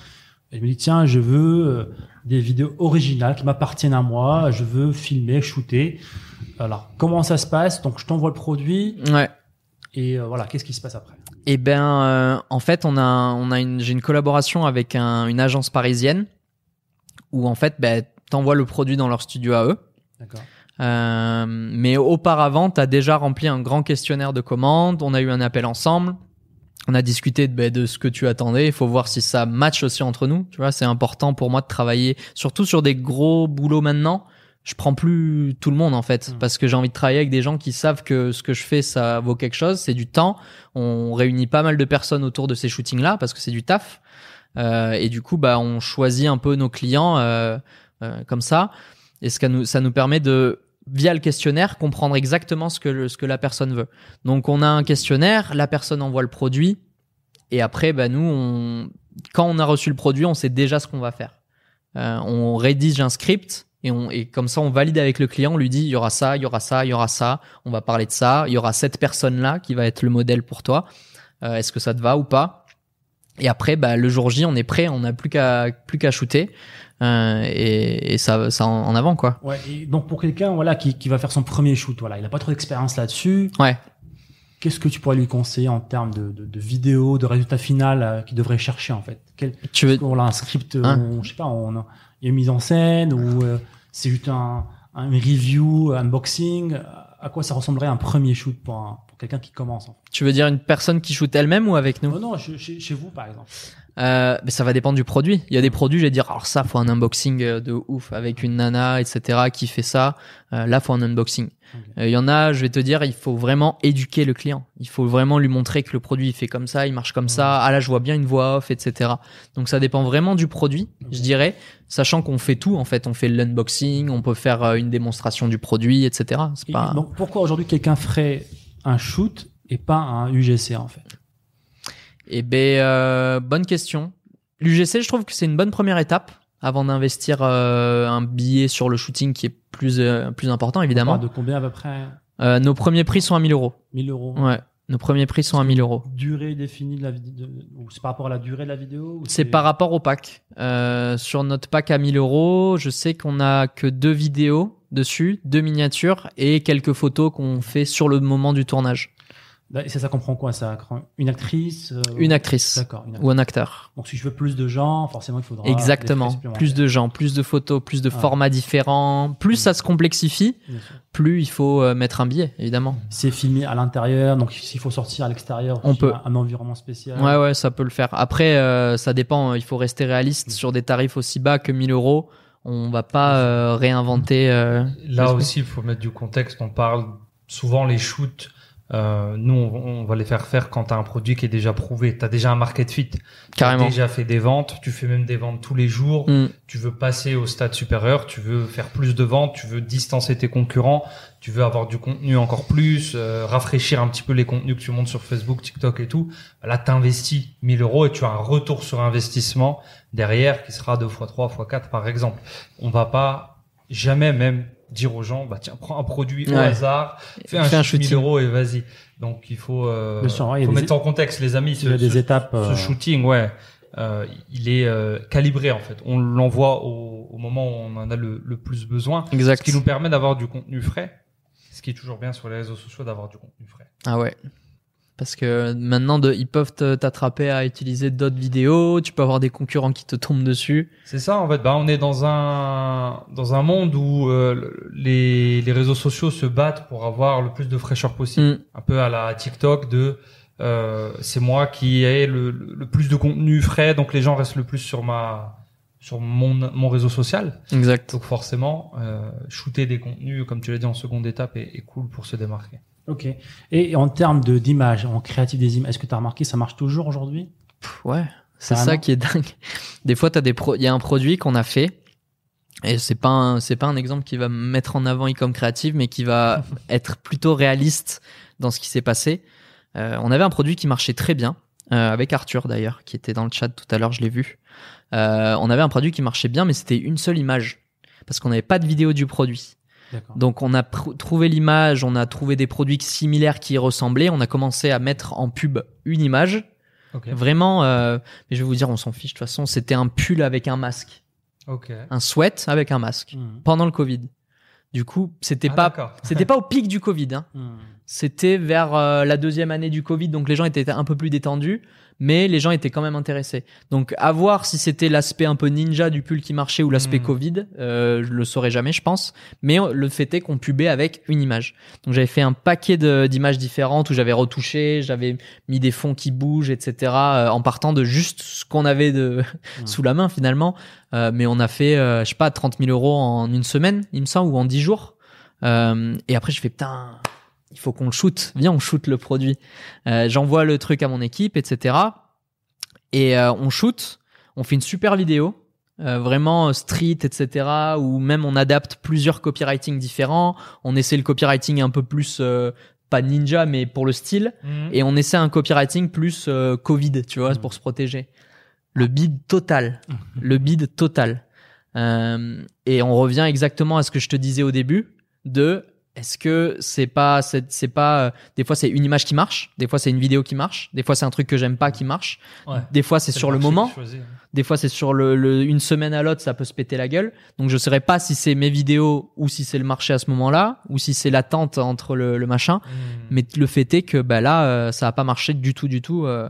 Et je me dis tiens, je veux euh, des vidéos originales qui m'appartiennent à moi. Je veux filmer, shooter. Alors, comment ça se passe? Donc, je t'envoie le produit Ouais. et euh, voilà, qu'est-ce qui se passe après? Et ben, en fait, on a, on a une, j'ai une collaboration avec un- une agence parisienne où en fait, ben, t'envoies le produit dans leur studio à eux. D'accord. Euh, mais auparavant, tu as déjà rempli un grand questionnaire de commandes, on a eu un appel ensemble, on a discuté de, ben, de ce que tu attendais, il faut voir si ça match aussi entre nous, tu vois, c'est important pour moi de travailler, surtout sur des gros boulots maintenant, je prends plus tout le monde en fait, Mm. parce que j'ai envie de travailler avec des gens qui savent que ce que je fais, ça vaut quelque chose, c'est du temps, on réunit pas mal de personnes autour de ces shootings-là, parce que c'est du taf, euh, et du coup, bah, on choisit un peu nos clients euh, euh, comme ça, et ce que nous, ça nous permet de via le questionnaire comprendre exactement ce que ce que la personne veut. Donc on a un questionnaire, la personne envoie le produit et après bah nous on quand on a reçu le produit, on sait déjà ce qu'on va faire. Euh, on rédige un script et comme ça on valide avec le client, on lui dit il y aura ça, il y aura ça, il y aura ça, on va parler de ça, il y aura cette personne là qui va être le modèle pour toi. Euh, est-ce que ça te va ou pas? Et après bah le jour J, on est prêt, on n'a plus qu'à plus qu'à shooter. Euh, et, et ça, ça en en avant quoi. Ouais. Et donc, pour quelqu'un voilà qui, qui va faire son premier shoot, voilà, il n'a pas trop d'expérience là-dessus. Ouais. Qu'est-ce que tu pourrais lui conseiller en termes de, de, de vidéos, de résultats finaux euh, qu'il devrait chercher en fait? Quel, Tu veux qu'on a un script, euh, Hein? on- je sais pas, on a, il y a une mise en scène ou euh, c'est juste un, un review, un unboxing. À quoi ça ressemblerait un premier shoot pour, un- quelqu'un qui commence en fait Tu veux dire une personne qui shoot elle-même ou avec nous Non, non, chez, chez- vous par exemple. euh, mais Ça va dépendre du produit. Il y a des produits, je vais dire, alors ça, faut un unboxing euh, de ouf avec une nana, etc., qui fait ça. Euh, là, faut un unboxing. Ok. Euh, Il y en a, je vais te dire, il faut vraiment éduquer le client. Il faut vraiment lui montrer que le produit il fait comme ça, il marche comme ça. Ah là, je vois bien une voix off, etc. Donc ça dépend vraiment du produit, je dirais, sachant qu'on fait tout. En fait, on fait l'unboxing, on peut faire euh, une démonstration du produit, etc. C'est Et pas. Donc pourquoi aujourd'hui quelqu'un ferait un shoot et pas un UGC en fait Eh ben, euh, bonne question. L'UGC, je trouve que c'est une bonne première étape avant d'investir euh, un billet sur le shooting qui est plus euh, plus important On évidemment. parle de combien à peu près? Nos premiers prix sont à 1000 euros. 1000 euros. Ouais, nos premiers prix sont à 1000 euros. Durée définie de la vidéo, c'est par rapport à la durée de la vidéo C'est par rapport au pack. Euh, sur notre pack à 1000 euros, je sais qu'on a que deux vidéos dessus, deux miniatures et quelques photos qu'on fait sur le moment du tournage. Et ça, ça comprend quoi Ça une actrice euh, Une actrice D'accord. ou un acteur. Donc si je veux plus de gens, forcément il faudra. Exactement. Plus de gens, plus de photos, plus de Ah. formats différents. Plus ça se complexifie, plus il faut euh, mettre un billet, évidemment. C'est filmé à l'intérieur, donc s'il faut sortir à l'extérieur, On peut. un environnement spécial. Ouais, ouais, ça peut le faire. Après, euh, ça dépend. Il faut rester réaliste Mm. sur des tarifs aussi bas que 1000 euros. On va pas euh, réinventer. euh, Là aussi, il faut mettre du contexte. On parle souvent les shoots. Euh, nous, on, on va les faire faire quand tu as un produit qui est déjà prouvé. Tu as déjà un market fit. Tu Carrément. déjà fait des ventes. Tu fais même des ventes tous les jours. Mm. Tu veux passer au stade supérieur. Tu veux faire plus de ventes. Tu veux distancer tes concurrents. Tu veux avoir du contenu encore plus. euh, rafraîchir un petit peu les contenus que tu montes sur Facebook, TikTok et tout. Là, tu investis 1000 euros et tu as un retour sur investissement derrière qui sera 2 fois 3 fois 4 par exemple. On va pas jamais même dire aux gens, bah tiens, prends un produit au hasard, fais un, Fais un shoot 1000 shooting. euros et vas-y. Donc il faut, euh, il faut des mettre en contexte les amis. Il y a des ce, étapes. ce euh, shooting, ouais, euh, il est euh, calibré en fait. On l'envoie au, au moment où on en a le, le plus besoin, ce Exact. qui nous permet d'avoir du contenu frais. Ce qui est toujours bien sur les réseaux sociaux d'avoir du contenu frais. Ah ouais. Parce que maintenant, de, ils peuvent t'attraper à utiliser d'autres vidéos. Tu peux avoir des concurrents qui te tombent dessus. C'est ça en fait. Bah, on est dans un dans un monde où euh, le- les les réseaux sociaux se battent pour avoir le plus de fraîcheur possible. Mm. Un peu à la TikTok de euh, c'est moi qui ai le, le, le plus de contenu frais, donc les gens restent le plus sur ma sur mon mon réseau social. Exact. Donc forcément, euh, shooter des contenus comme tu l'as dit en seconde étape est, est cool pour se démarquer. Ok. Et en termes d'image, en créatif des images, est-ce que tu as remarqué ça marche toujours aujourd'hui? Ouais. C'est ça qui est dingue. Des fois, t'as des pro, il y a un produit qu'on a fait. Et c'est pas un, c'est pas un exemple qui va me mettre en avant comme créative, mais qui va être plutôt réaliste dans ce qui s'est passé. Euh, on avait un produit qui marchait très bien, euh, avec Arthur d'ailleurs, qui était dans le chat tout à l'heure, je l'ai vu. Euh, on avait un produit qui marchait bien, mais c'était une seule image. Parce qu'on n'avait pas de vidéo du produit. Donc on a pr- trouvé l'image, on a trouvé des produits similaires qui y ressemblaient, on a commencé à mettre en pub une image. Vraiment, euh, mais je vais vous dire, on s'en fiche de toute façon, c'était un pull avec un masque, un sweat avec un masque Mhm. pendant le Covid. Du coup, c'était Ah, pas c'était pas au pic du Covid, hein. Mhm. C'était vers euh, la deuxième année du Covid, donc les gens étaient un peu plus détendus, mais les gens étaient quand même intéressés. Donc à voir si c'était l'aspect un peu ninja du pull qui marchait ou l'aspect Hmm. Covid, euh, je le saurais jamais, je pense. Mais le fait est qu'on pubait avec une image. Donc j'avais fait un paquet d'images différentes où j'avais retouché, j'avais mis des fonds qui bougent, etc. euh, en partant de juste ce qu'on avait de sous la main finalement. Euh, mais on a fait, euh, je sais pas, 30 000 euros en une semaine, il me semble, ou en 10 jours. Euh, et après, je fais putain, il faut qu'on le shoot. Viens, on shoot le produit. Euh, J'envoie le truc à mon équipe, etc. Et euh, on shoot. On fait une super vidéo, euh, vraiment street, etc. Ou même on adapte plusieurs copywriting différents. On essaie le copywriting un peu plus euh, pas ninja, mais pour le style. Mhm. Et on essaie un copywriting plus euh, Covid, tu vois, Mhm. pour se protéger. Le bid total. Le bid total. Euh, et on revient exactement à ce que je te disais au début de est-ce que c'est pas c'est c'est pas euh, des fois c'est une image qui marche, des fois c'est une vidéo qui marche, des fois c'est un truc que j'aime pas qui marche, Ouais. des fois c'est sur le moment, des fois c'est sur le, le- une semaine à l'autre ça peut se péter la gueule. Donc je saurais pas si c'est mes vidéos ou si c'est le marché à ce moment-là ou si c'est l'attente entre le, le machin. Mhm. Mais le fait est que bah là, euh, ça a pas marché du tout, du tout euh,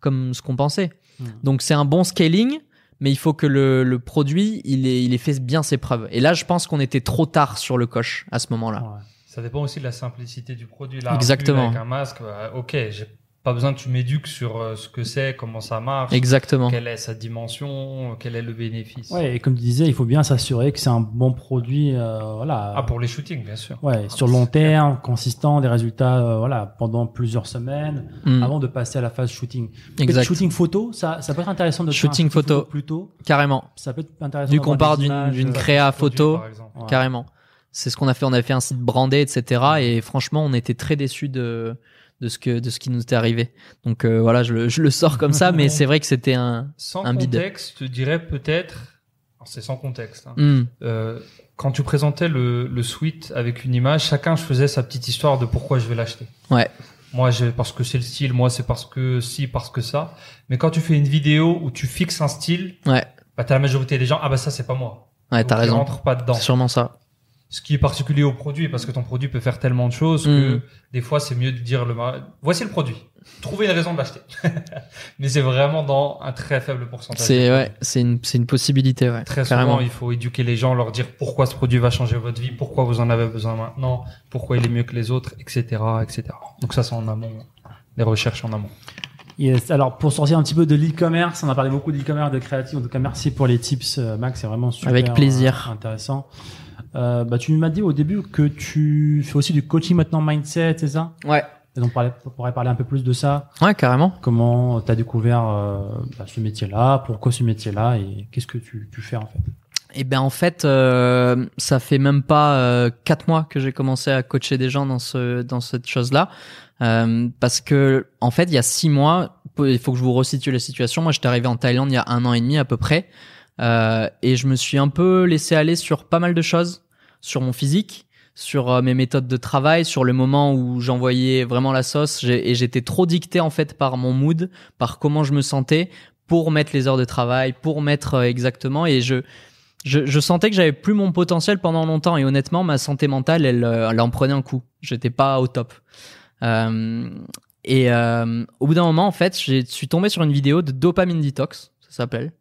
comme ce qu'on pensait. Mhm. Donc c'est un bon scaling, mais il faut que le, le produit, il ait, il ait fait bien ses preuves. Et là, je pense qu'on était trop tard sur le coche à ce moment-là. Ouais. Ça dépend aussi de la simplicité du produit. Là, Exactement. Avec un masque, bah, ok, j'ai pas besoin que tu m'éduques sur euh, ce que c'est, comment ça marche, Exactement. quelle est sa dimension, quel est le bénéfice. Ouais, et comme tu disais, il faut bien s'assurer que c'est un bon produit, euh, voilà. Ah, pour les shootings, bien sûr. Ouais, sur le long terme, consistant, des résultats, euh, voilà, pendant plusieurs semaines, Mm, avant de passer à la phase shooting. Exact. Shooting photo, ça, ça peut être intéressant de faire un Shooting photo. plus tôt. Carrément. Ça peut être intéressant. Vu qu'on part d'une euh, créa Produit, photo, par exemple. ouais. carrément. C'est ce qu'on a fait. On a fait un site brandé, etc. Et franchement, on était très déçus de de ce que de ce qui nous était arrivé. Donc euh, voilà, je le, je le sors comme ça, mais c'est vrai que c'était un. Sans Un bide. contexte, je te dirais peut-être. C'est sans contexte. hein. Hmm. Euh, quand tu présentais le, le suite avec une image, chacun faisait sa petite histoire de pourquoi je vais l'acheter. Ouais. Moi, je, parce que c'est le style. Moi, c'est parce que si, parce que ça. Mais quand tu fais une vidéo où tu fixes un style, Ouais. bah, t'as la majorité des gens. Ah bah ça, c'est pas moi. Ouais, t'as raison. rentres pas dedans. C'est sûrement ça. Ce qui est particulier au produit, parce que ton produit peut faire tellement de choses que Mm. des fois, c'est mieux de dire le. Voici le produit. Trouvez une raison de l'acheter. Mais c'est vraiment dans un très faible pourcentage. C'est ouais, c'est une c'est une possibilité, ouais. Très carrément. souvent, il faut éduquer les gens, leur dire pourquoi ce produit va changer votre vie, pourquoi vous en avez besoin maintenant, pourquoi il est mieux que les autres, etc., etc. Donc ça, c'est en amont, les recherches en amont. Yes. Alors, pour sortir un petit peu de l'e-commerce, on a parlé beaucoup de l'e-commerce, de créatif. En tout cas, merci pour les tips, euh, Max. C'est vraiment super Avec plaisir. euh, intéressant. Euh, bah, tu m'as dit au début que tu fais aussi du coaching maintenant mindset, c'est ça? Ouais. Et donc, on pourrait parler un peu plus de ça. Ouais, carrément. Comment tu as découvert euh, bah, ce métier-là? Pourquoi ce métier-là? Et qu'est-ce que tu, tu fais en fait? Et ben en fait, euh, ça fait même pas euh, quatre mois que j'ai commencé à coacher des gens dans ce dans cette chose-là, Euh, parce que en fait, il y a six mois, il faut que je vous resitue la situation. Moi, j'étais arrivé en Thaïlande il y a un an et demi à peu près, et je me suis un peu laissé aller sur pas mal de choses, sur mon physique, sur euh, mes méthodes de travail, sur le moment où j'envoyais vraiment la sauce, et j'étais trop dicté en fait par mon mood, par comment je me sentais, pour mettre les heures de travail, pour mettre euh, exactement, et je je, sentais que j'avais plus mon potentiel pendant longtemps. Et honnêtement ma santé mentale elle, euh, en prenait un coup. J'étais pas au top. Euh, et euh, au bout d'un moment en fait je suis tombé sur une vidéo de dopamine detox ça s'appelle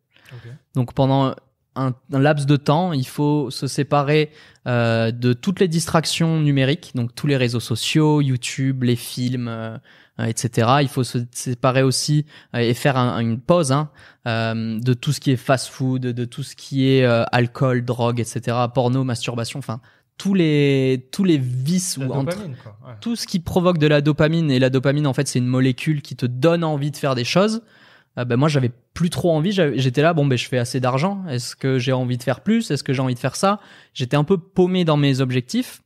donc pendant un, un laps de temps il faut se séparer euh, de toutes les distractions numériques donc tous les réseaux sociaux YouTube les films euh, etc il faut se séparer aussi euh, et faire un- une pause hein, de tout ce qui est fast-food, de tout ce qui est alcool, drogue, etc., porno, masturbation, enfin tous les tous les vices La ou entre- dopamine, quoi. Ouais. tout ce qui provoque de la dopamine et la dopamine en fait c'est une molécule qui te donne envie de faire des choses. Euh, ben moi j'avais plus trop envie, j'étais là bon ben je fais assez d'argent, est-ce que j'ai envie de faire plus, est-ce que j'ai envie de faire ça? J'étais un peu paumé dans mes objectifs.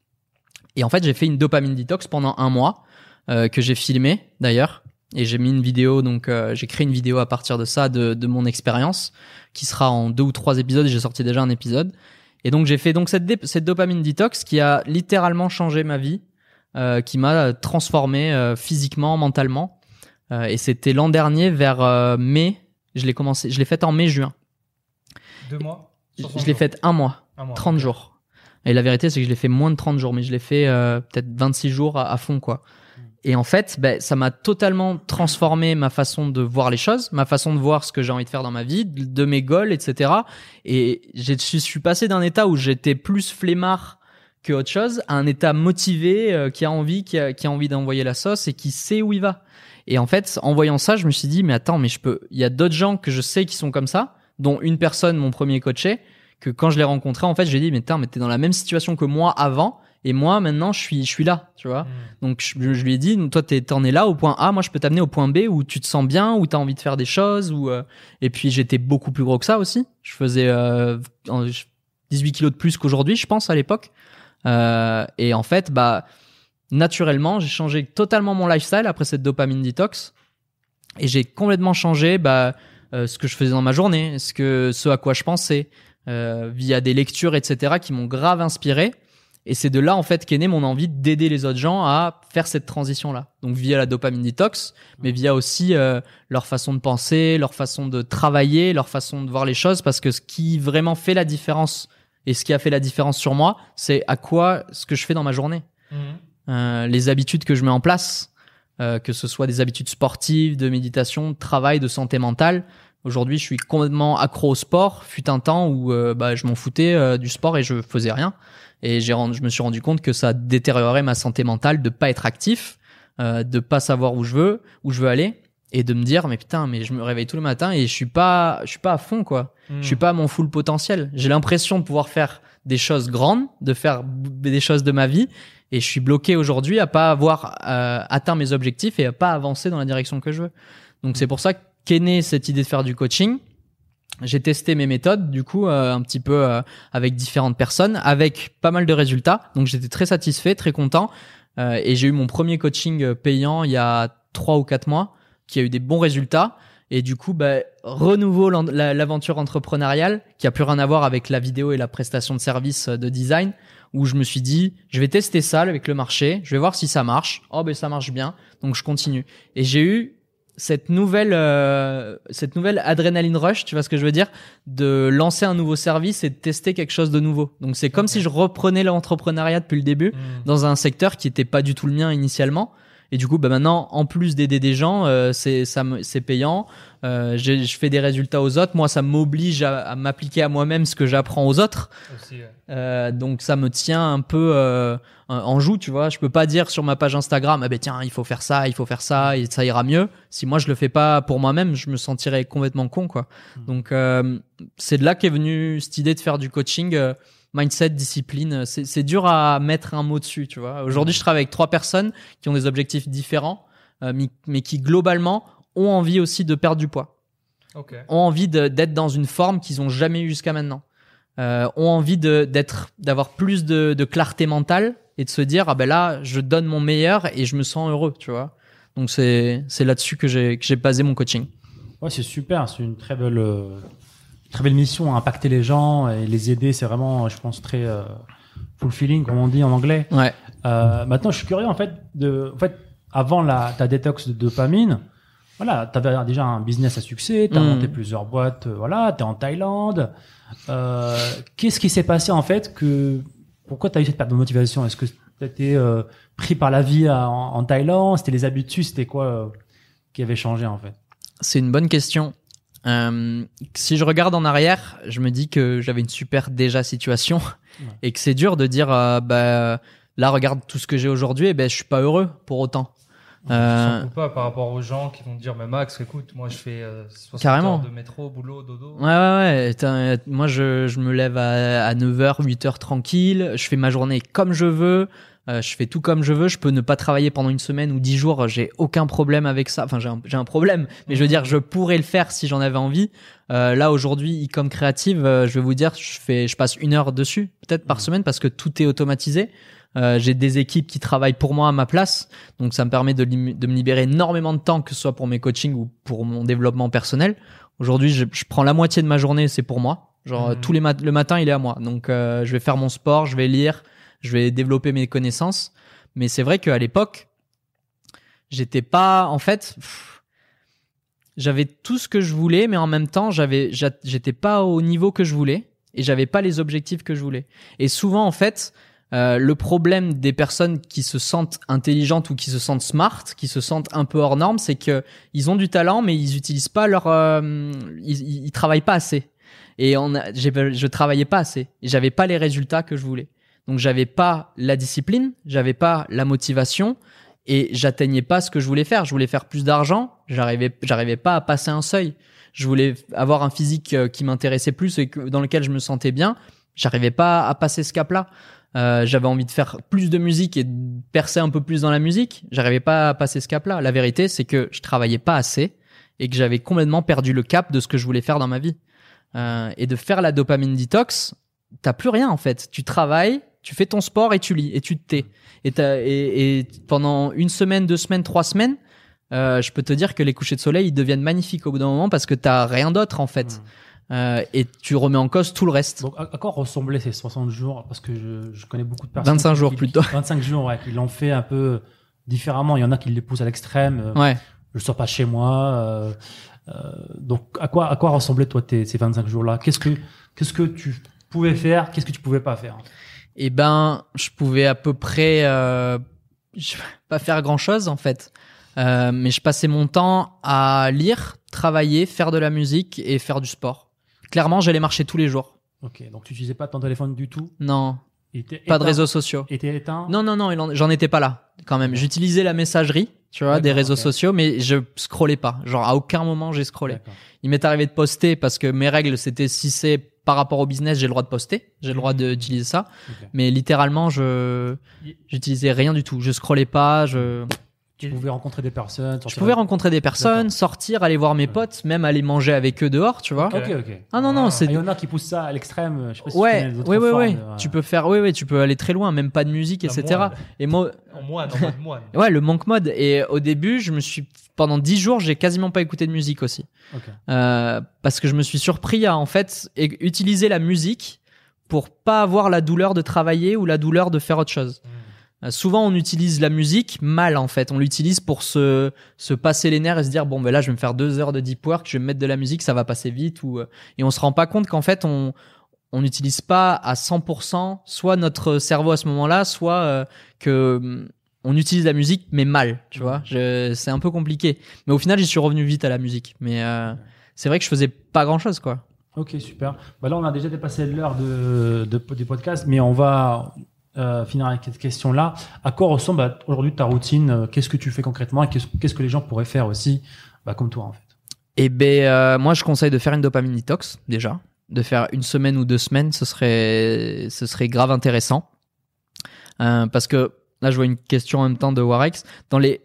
Et en fait j'ai fait une dopamine detox pendant un mois euh, que j'ai filmé d'ailleurs. Et j'ai mis une vidéo donc euh, j'ai créé une vidéo à partir de ça de, de mon expérience qui sera en deux ou trois épisodes. J'ai sorti déjà un épisode. Et donc j'ai fait donc cette, cette dopamine detox qui a littéralement changé ma vie euh, qui m'a transformé physiquement mentalement Euh, et c'était l'an dernier vers euh, mai je l'ai commencé je l'ai faite en mai juin Deux mois je, 60 je l'ai faite un mois Un mois, 30 ok. jours. Et la vérité, c'est que je l'ai fait moins de 30 jours, mais je l'ai fait euh, peut-être 26 jours à, à fond, quoi. Et en fait, ben, ça m'a totalement transformé ma façon de voir les choses, ma façon de voir ce que j'ai envie de faire dans ma vie, de mes goals, etc. Et je suis passé d'un état où j'étais plus flemmard que autre chose à un état motivé, euh, qui a envie, qui a, qui a envie d'envoyer la sauce et qui sait où il va. Et en fait, en voyant ça, je me suis dit, mais attends, mais je peux, il y a d'autres gens que je sais qui sont comme ça, dont une personne, mon premier coaché, que quand je l'ai rencontré, en fait, j'ai dit, mais putain, mais t'es dans la même situation que moi avant, et moi, maintenant, je suis, je suis là, tu vois. Mm. Donc, je, je lui ai dit, toi, t'en es là au point A, moi, je peux t'amener au point B où tu te sens bien, où t'as envie de faire des choses, où, euh, et puis j'étais beaucoup plus gros que ça aussi. Je faisais, euh, en- 18 kilos de plus qu'aujourd'hui, je pense, à l'époque. Euh, et en fait, bah, naturellement, j'ai changé totalement mon lifestyle après cette dopamine detox. Et j'ai complètement changé, bah, euh, ce que je faisais dans ma journée, ce que, ce à quoi je pensais, euh, via des lectures, etc., qui m'ont grave inspiré. Et c'est de là, en fait, qu'est née mon envie d'aider les autres gens à faire cette transition-là. Donc, via la dopamine detox, mais via aussi euh, leur façon de penser, leur façon de travailler, leur façon de voir les choses, parce que ce qui vraiment fait la différence et ce qui a fait la différence sur moi, c'est à quoi ce que je fais dans ma journée Mhm. Euh, les habitudes que je mets en place, euh, que ce soit des habitudes sportives, de méditation, de travail, de santé mentale. Aujourd'hui, je suis complètement accro au sport. Fut un temps où euh, bah, je m'en foutais euh, du sport et je faisais rien. Et j'ai rendu- je me suis rendu compte que ça détériorait ma santé mentale de pas être actif, euh, de pas savoir où je veux, où je veux aller, et de me dire mais putain, mais je me réveille tous les matins et je suis pas, je suis pas à fond quoi. Mm. Je suis pas à mon full potentiel. J'ai l'impression de pouvoir faire des choses grandes, de faire des choses de ma vie, et je suis bloqué aujourd'hui à pas avoir euh, atteint mes objectifs et à pas avancer dans la direction que je veux. Donc c'est pour ça qu'est née cette idée de faire du coaching. J'ai testé mes méthodes, du coup, euh, un petit peu euh, avec différentes personnes, avec pas mal de résultats. Donc j'étais très satisfait, très content. Euh, et j'ai eu mon premier coaching euh, payant il y a trois ou quatre mois, qui a eu des bons résultats. Et du coup, bah, renouveau l'aventure entrepreneuriale, qui a plus rien à voir avec la vidéo et la prestation de service euh, de design, où je me suis dit, je vais tester ça avec le marché, je vais voir si ça marche. Oh ben ça marche bien, donc je continue. Et j'ai eu cette nouvelle, euh, cette nouvelle adrénaline rush, tu vois ce que je veux dire, de lancer un nouveau service et de tester quelque chose de nouveau. Donc c'est comme si je reprenais l'entrepreneuriat depuis le début Hmm. dans un secteur qui était pas du tout le mien initialement. Et du coup, bah maintenant, en plus d'aider des gens, euh, c'est ça, me- c'est payant. Euh, je fais des résultats aux autres. Moi, ça m'oblige à, à m'appliquer à moi-même ce que j'apprends aux autres. Aussi, ouais. Euh, donc ça me tient un peu en joue, tu vois. Je peux pas dire sur ma page Instagram, ah ben tiens, il faut faire ça, il faut faire ça, et ça ira mieux. Si moi je le fais pas pour moi-même, je me sentirais complètement con, quoi. Donc euh, c'est de là qu'est venue cette idée de faire du coaching. Mindset, discipline, c'est dur à mettre un mot dessus, tu vois. Aujourd'hui, je travaille avec trois personnes qui ont des objectifs différents, euh, mais, mais qui globalement ont envie aussi de perdre du poids ont envie d'être dans une forme qu'ils ont jamais eu jusqu'à maintenant. Euh, ont envie d'être d'avoir plus de, de clarté mentale et de se dire ah ben là je donne mon meilleur et je me sens heureux, tu vois. Donc c'est c'est là-dessus que j'ai que j'ai basé mon coaching. Ouais, c'est super. C'est une très belle, euh, très belle mission à impacter les gens et les aider. C'est vraiment, je pense, très euh, fulfilling, comme on dit en anglais. Ouais. Euh, maintenant, je suis curieux en fait de, en fait, avant la ta détox de dopamine, voilà, t'avais déjà un business à succès, t'as Mhm. monté plusieurs boîtes, euh, voilà, t'es en Thaïlande. Euh, Qu'est-ce qui s'est passé en fait que, pourquoi t'as eu cette perte de motivation? Est-ce que t'étais euh, pris par la vie à- en, en Thaïlande? C'était les habitudes C'était quoi qui avait changé en fait? C'est une bonne question. Euh, si je regarde en arrière, je me dis que j'avais une super déjà situation et que c'est dur de dire euh, bah là regarde tout ce que j'ai aujourd'hui et ben je suis pas heureux pour autant. Euh, pas par rapport aux gens qui vont te dire mais Max écoute moi je fais euh, 60 Carrément. heures de métro boulot dodo Ouais, ouais, ouais. Moi, je, je me lève à, à 9h, 8h tranquille. Je fais ma journée comme je veux. Euh, je fais tout comme je veux. Je peux ne pas travailler pendant une semaine ou 10 jours. J'ai aucun problème avec ça. Enfin, j'ai un, un problème. Mais je veux dire, je pourrais le faire si j'en avais envie. Euh, là, aujourd'hui, comme créative, euh, je vais vous dire, je fais, je passe une heure dessus, peut-être par semaine parce que tout est automatisé. Euh, j'ai des équipes qui travaillent pour moi à ma place, donc ça me permet de me libérer énormément de temps, que ce soit pour mes coachings ou pour mon développement personnel. Aujourd'hui, je, je prends la moitié de ma journée, c'est pour moi. Genre Mhm. tous les mat- le matin, il est à moi. Donc euh, je vais faire mon sport, je vais lire, je vais développer mes connaissances. Mais c'est vrai qu'à l'époque, j'étais pas, en fait, j'avais tout ce que je voulais, mais en même temps, j'avais, j'a- j'étais pas au niveau que je voulais et j'avais pas les objectifs que je voulais. Et souvent, en fait, euh, le problème des personnes qui se sentent intelligentes ou qui se sentent smart, qui se sentent un peu hors normes, c'est que ils ont du talent, mais ils utilisent pas leur, euh, ils, ils, travaillent pas assez. Et on a, je travaillais pas assez. J'avais pas les résultats que je voulais. Donc j'avais pas la discipline, j'avais pas la motivation et j'atteignais pas ce que je voulais faire. Je voulais faire plus d'argent, j'arrivais, j'arrivais pas à passer un seuil. Je voulais avoir un physique euh, qui m'intéressait plus et dans lequel je me sentais bien. J'arrivais pas à passer ce cap-là. Euh, j'avais envie de faire plus de musique et de percer un peu plus dans la musique. J'arrivais pas à passer ce cap-là. La vérité, c'est que je travaillais pas assez et que j'avais complètement perdu le cap de ce que je voulais faire dans ma vie. Euh, et de faire la dopamine detox, t'as plus rien en fait. Tu travailles, tu fais ton sport et tu lis et tu te tais. Et, t'as- et, et pendant une semaine, deux semaines, trois semaines, euh, je peux te dire que les couchers de soleil ils deviennent magnifiques au bout d'un moment parce que t'as rien d'autre en fait. Euh, et tu remets en cause tout le reste. Donc, à, à quoi ressemblaient ces 60 jours? Parce que je, je connais beaucoup de personnes. 25 qui- jours qui- plutôt. 25 jours, ouais, qui l'ont fait un peu différemment. Il y en a qui les poussent à l'extrême. euh, Ouais. Je sors pas chez moi. donc, à quoi, à quoi ressemblaient toi tes, ces 25 jours-là? Qu'est-ce que, qu'est-ce que tu pouvais faire Qu'est-ce que tu pouvais pas faire? Eh ben, je pouvais à peu près euh, je- pas faire grand chose en fait, Euh, mais je passais mon temps à lire, travailler, faire de la musique et faire du sport. Clairement, j'allais marcher tous les jours. Ok, donc tu utilisais pas ton téléphone du tout? Non, pas de réseaux sociaux. Était éteint? Non, non, non, j'en étais pas là quand même. J'utilisais la messagerie, tu vois, des réseaux sociaux, mais je scrollais pas. Genre à aucun moment j'ai scrollé. Il m'est arrivé de poster parce que mes règles c'était si c'est par rapport au business, j'ai le droit de poster, j'ai le droit d'utiliser ça. Mais littéralement, je j'utilisais rien du tout. Je scrollais pas, je Tu pouvais rencontrer des personnes. Je sortir pouvais avec- rencontrer des personnes, sortir, aller voir mes potes, même aller manger avec eux dehors, tu vois. Ok, ok. Ah non non, Ah, c'est Il y en a qui poussent ça à l'extrême. Je sais pas si tu ouais, d'autres ouais, ouais, formes ouais. euh, Tu peux faire, ouais, ouais, tu peux aller très loin, même pas de musique, etc. moine. Et moi, En moine, en mode moine. ouais, le manque mode. Et au début, je me suis, pendant dix jours, j'ai quasiment pas écouté de musique aussi, euh, parce que je me suis surpris à en fait utiliser la musique pour pas avoir la douleur de travailler ou la douleur de faire autre chose. Euh, souvent, on utilise la musique mal en fait. On l'utilise pour se se passer les nerfs et se dire bon ben là, je vais me faire deux heures de deep work, je vais me mettre de la musique, ça va passer vite euh, et on se rend pas compte qu'en fait on n'utilise pas à 100% soit notre cerveau à ce moment-là, soit euh, que hum, on utilise la musique mais mal, tu vois. C'est un peu compliqué. Mais au final, j'y suis revenu vite à la musique. Mais euh, c'est vrai que je faisais pas grand-chose quoi. Ok, super. Bah là, on a déjà dépassé l'heure des podcasts, mais on va euh, finir avec cette question-là. À quoi ressemble bah, aujourd'hui ta routine euh, Qu'est-ce que tu fais concrètement et qu'est-ce que les gens pourraient faire aussi, bah, comme toi en fait? Et ben euh, moi je conseille de faire une dopamine detox déjà, de faire une semaine ou deux semaines, ce serait ce serait grave intéressant. Parce que là je vois une question en même temps de Warex dans les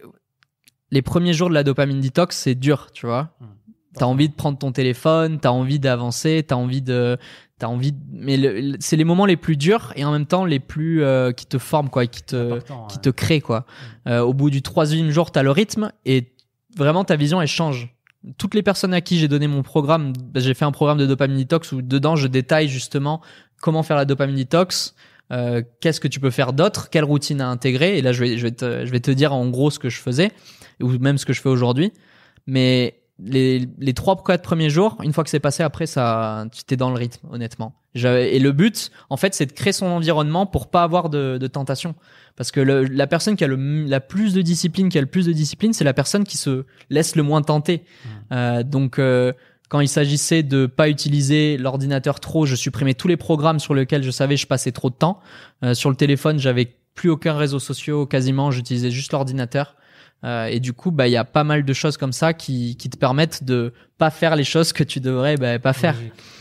les premiers jours de la dopamine detox, c'est dur, tu vois. Hmm. T'as envie de prendre ton téléphone, t'as envie d'avancer, t'as envie de, t'as envie, de- mais le- c'est les moments les plus durs et en même temps les plus euh, qui te forment quoi, qui te, qui ouais. te crée quoi. Euh, au bout du troisième jour, t'as le rythme et vraiment ta vision elle change. Toutes les personnes à qui j'ai donné mon programme, bah, j'ai fait un programme de dopamine detox où dedans je détaille justement comment faire la dopamine detox, euh, qu'est-ce que tu peux faire d'autre, quelle routine à intégrer. Et là je vais je vais te je vais te dire en gros ce que je faisais ou même ce que je fais aujourd'hui. Mais les, les trois ou quatre premiers jours, une fois que c'est passé, après ça, tu t'es dans le rythme, honnêtement. Et le but, en fait, c'est de créer son environnement pour pas avoir de, de tentation. Parce que le- la personne qui a le, la plus de discipline, qui a le plus de discipline, c'est la personne qui se laisse le moins tenter. Euh, donc, euh, quand il s'agissait de pas utiliser l'ordinateur trop, je supprimais tous les programmes sur lesquels je savais je passais trop de temps. Euh, sur le téléphone, j'avais plus aucun réseau social quasiment, j'utilisais juste l'ordinateur. Euh, et du coup, bah, il y a pas mal de choses comme ça qui, qui te permettent de pas faire les choses que tu devrais bah, pas faire.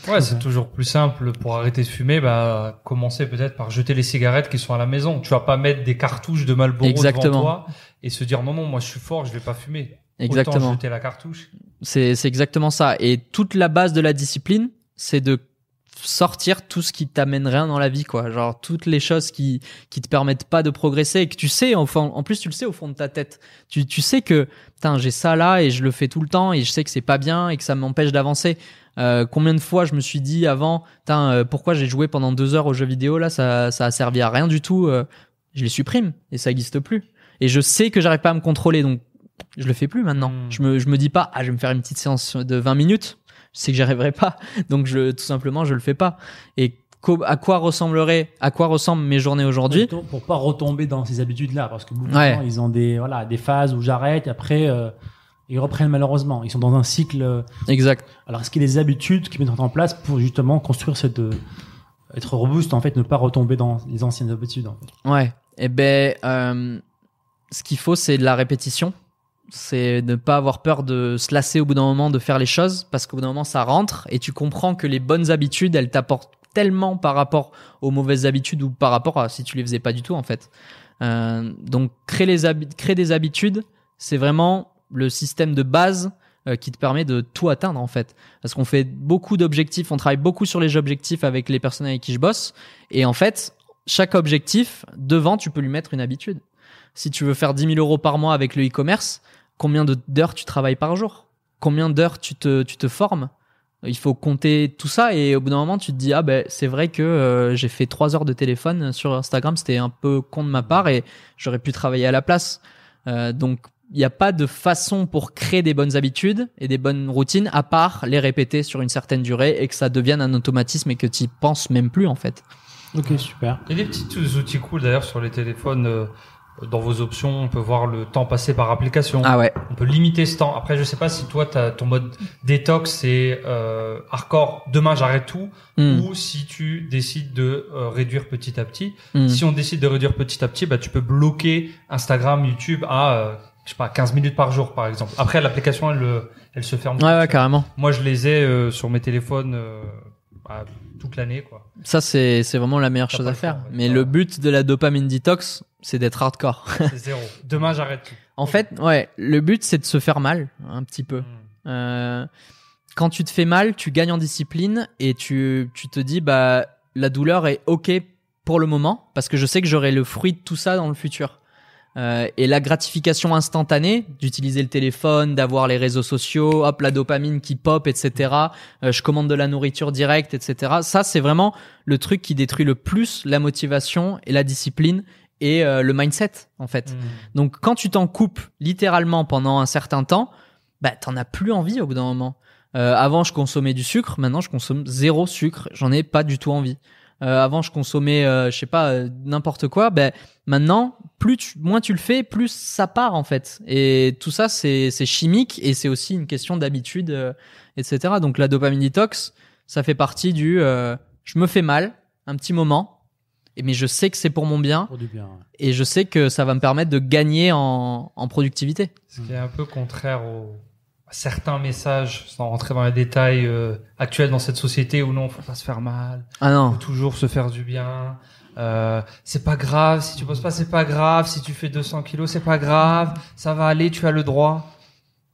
Ouais, c'est toujours plus simple pour arrêter de fumer. Bah, commencer peut-être par jeter les cigarettes qui sont à la maison. Tu vas pas mettre des cartouches de Marlboro Exactement. devant toi et se dire non non, moi je suis fort, je vais pas fumer. Autant Exactement. jeter la cartouche. C'est c'est exactement ça. Et toute la base de la discipline, c'est de sortir tout ce qui t'amène rien dans la vie, quoi. Genre toutes les choses qui qui te permettent pas de progresser et que tu sais, enfin, en plus tu le sais au fond de ta tête. Tu tu sais que putain j'ai ça là et je le fais tout le temps et je sais que c'est pas bien et que ça m'empêche d'avancer. Euh, combien de fois je me suis dit avant, putain euh, pourquoi j'ai joué pendant deux heures aux jeux vidéo là, ça ça a servi à rien du tout. euh, je les supprime et ça existe plus. Et je sais que j'arrive pas à me contrôler donc je le fais plus maintenant. Hmm. Je me je me dis pas ah je vais me faire une petite séance de 20 minutes. Je sais que j'y arriverai pas. Donc je tout simplement je le fais pas. Et à quoi ressemblerait à quoi ressemblent mes journées aujourd'hui? Pour- pas retomber dans ces habitudes-là, parce que beaucoup Ouais. de gens, ils ont des voilà des phases où j'arrête et après euh, ils reprennent malheureusement. Ils sont dans un cycle. euh, Exact. Alors, est-ce qu'il y a des habitudes qui mettent en place pour justement construire cette euh, être robuste en fait, ne pas retomber dans les anciennes habitudes en fait? Ouais. Eh ben, euh, ce qu'il faut, c'est de la répétition. C'est ne pas avoir peur de se lasser au bout d'un moment de faire les choses, parce qu'au bout d'un moment, ça rentre et tu comprends que les bonnes habitudes, elles t'apportent tellement par rapport aux mauvaises habitudes ou par rapport à si tu les faisais pas du tout, en fait. Euh, donc, créer, les habi- créer des habitudes, c'est vraiment le système de base euh, qui te permet de tout atteindre, en fait. Parce qu'on fait beaucoup d'objectifs, on travaille beaucoup sur les objectifs avec les personnes avec qui je bosse. Et en fait, chaque objectif, devant, tu peux lui mettre une habitude. Si tu veux faire 10 000 euros par mois avec le e-commerce, combien de- d'heures tu travailles par jour? Combien d'heures tu te, tu te formes? Il faut compter tout ça et au bout d'un moment, tu te dis, ah ben c'est vrai que euh, j'ai fait 3 heures de téléphone sur Instagram, c'était un peu con de ma part et j'aurais pu travailler à la place. Euh, donc, il n'y a pas de façon pour créer des bonnes habitudes et des bonnes routines à part les répéter sur une certaine durée et que ça devienne un automatisme et que tu penses même plus en fait. Ok, super. Il y a des petits outils cool d'ailleurs sur les téléphones. euh, dans vos options, on peut voir le temps passé par application. Ah ouais. On peut limiter ce temps. Après, je sais pas si toi, ton mode détox, c'est euh, hardcore. Demain, j'arrête tout. Hmm. Ou si tu décides de euh, réduire petit à petit. Hmm. Si on décide de réduire petit à petit, bah, tu peux bloquer Instagram, YouTube à, euh, je sais pas, 15 minutes par jour, par exemple. Après, l'application, elle, euh, elle se ferme. Ouais, ouais, carrément. Moi, je les ai euh, sur mes téléphones euh, bah, toute l'année, quoi. Ça, c'est, c'est vraiment la meilleure chose à faire. Mais le but de la dopamine detox, c'est d'être hardcore. C'est zéro. Demain, j'arrête tout. En fait, ouais, le but c'est de se faire mal un petit peu. Hmm. Euh, quand tu te fais mal, tu gagnes en discipline et tu, tu te dis bah la douleur est ok pour le moment parce que je sais que j'aurai le fruit de tout ça dans le futur. Euh, et la gratification instantanée d'utiliser le téléphone, d'avoir les réseaux sociaux, hop la dopamine qui pop, etc. Euh, je commande de la nourriture directe, etc. Ça c'est vraiment le truc qui détruit le plus la motivation et la discipline et euh, le mindset en fait. Hmm. Donc quand tu t'en coupes littéralement pendant un certain temps, bah t'en as plus envie au bout d'un moment. Avant je consommais du sucre, maintenant je consomme zéro sucre, j'en ai pas du tout envie. Euh, avant je consommais, euh, je sais pas, euh, n'importe quoi. Ben maintenant, plus tu, moins tu le fais, plus ça part en fait. Et tout ça c'est c'est chimique et c'est aussi une question d'habitude, euh, etc. Donc la dopamine detox, ça fait partie du, euh, je me fais mal un petit moment, et mais je sais que c'est pour mon bien Pour du bien. ouais. et je sais que ça va me permettre de gagner en, en productivité. Ce qui est un peu contraire au, à certains messages, sans rentrer dans les détails euh, actuels dans cette société où non, faut pas se faire mal, Ah non. faut toujours se faire du bien. Euh, c'est pas grave, si tu bosses pas, c'est pas grave, si tu fais 200 kilos, c'est pas grave, ça va aller, tu as le droit.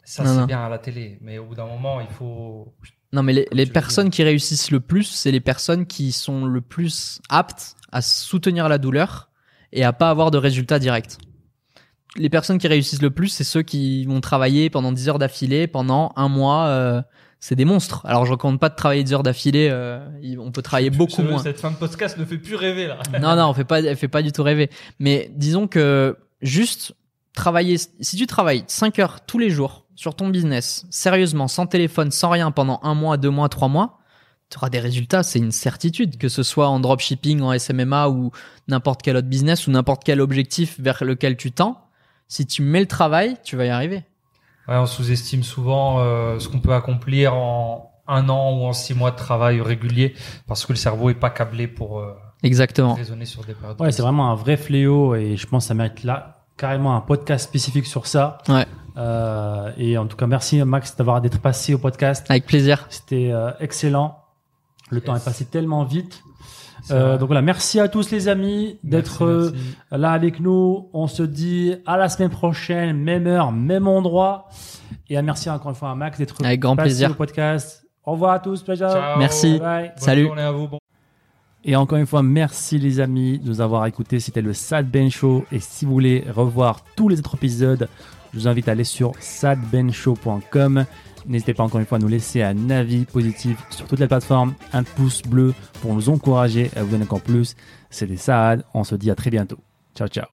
Ça, c'est bien à la télé, mais au bout d'un moment, il faut... Non, mais les, personnes qui réussissent le plus, c'est les personnes qui sont le plus aptes à soutenir la douleur et à pas avoir de résultats directs. Les personnes qui réussissent le plus, c'est ceux qui vont travailler pendant 10 heures d'affilée, pendant un mois. euh, c'est des monstres. Alors, je recommande pas de travailler 10 heures d'affilée. euh, on peut travailler beaucoup moins. Cette fin de podcast ne fait plus rêver, là. non, non, on fait pas, elle fait pas du tout rêver. Mais disons que juste travailler, si tu travailles 5 heures tous les jours sur ton business, sérieusement, sans téléphone, sans rien, pendant un mois, deux mois, trois mois, tu auras des résultats, c'est une certitude, que ce soit en dropshipping, en SMMA ou n'importe quel autre business ou n'importe quel objectif vers lequel tu tends. Si tu mets le travail, tu vas y arriver. Ouais, on sous-estime souvent euh, ce qu'on peut accomplir en un an ou en six mois de travail régulier parce que le cerveau est pas câblé pour euh, Exactement. raisonner sur des périodes. Ouais, c'est vraiment un vrai fléau et je pense que ça mérite là carrément un podcast spécifique sur ça. Ouais. Euh, et en tout cas, merci Max d'avoir d'être passé au podcast. Avec plaisir. C'était euh, excellent. Le temps est passé tellement vite. Euh, donc voilà, merci à tous les amis d'être euh, là avec nous. On se dit à la semaine prochaine, même heure, même endroit. Et à merci encore une fois à Max d'être Avec grand plaisir. au podcast. Au revoir à tous. Ciao. Ciao. Merci. Bye bye. Bonne Salut. journée à vous. Bon Et encore une fois, merci les amis de nous avoir écoutés. C'était le Sad Ben Show. Et si vous voulez revoir tous les autres épisodes, je vous invite à aller sur sadbenshow.com. N'hésitez pas encore une fois à nous laisser un avis positif sur toutes les plateformes, un pouce bleu pour nous encourager à vous donner encore plus. C'était Sad. On se dit à très bientôt. Ciao, ciao.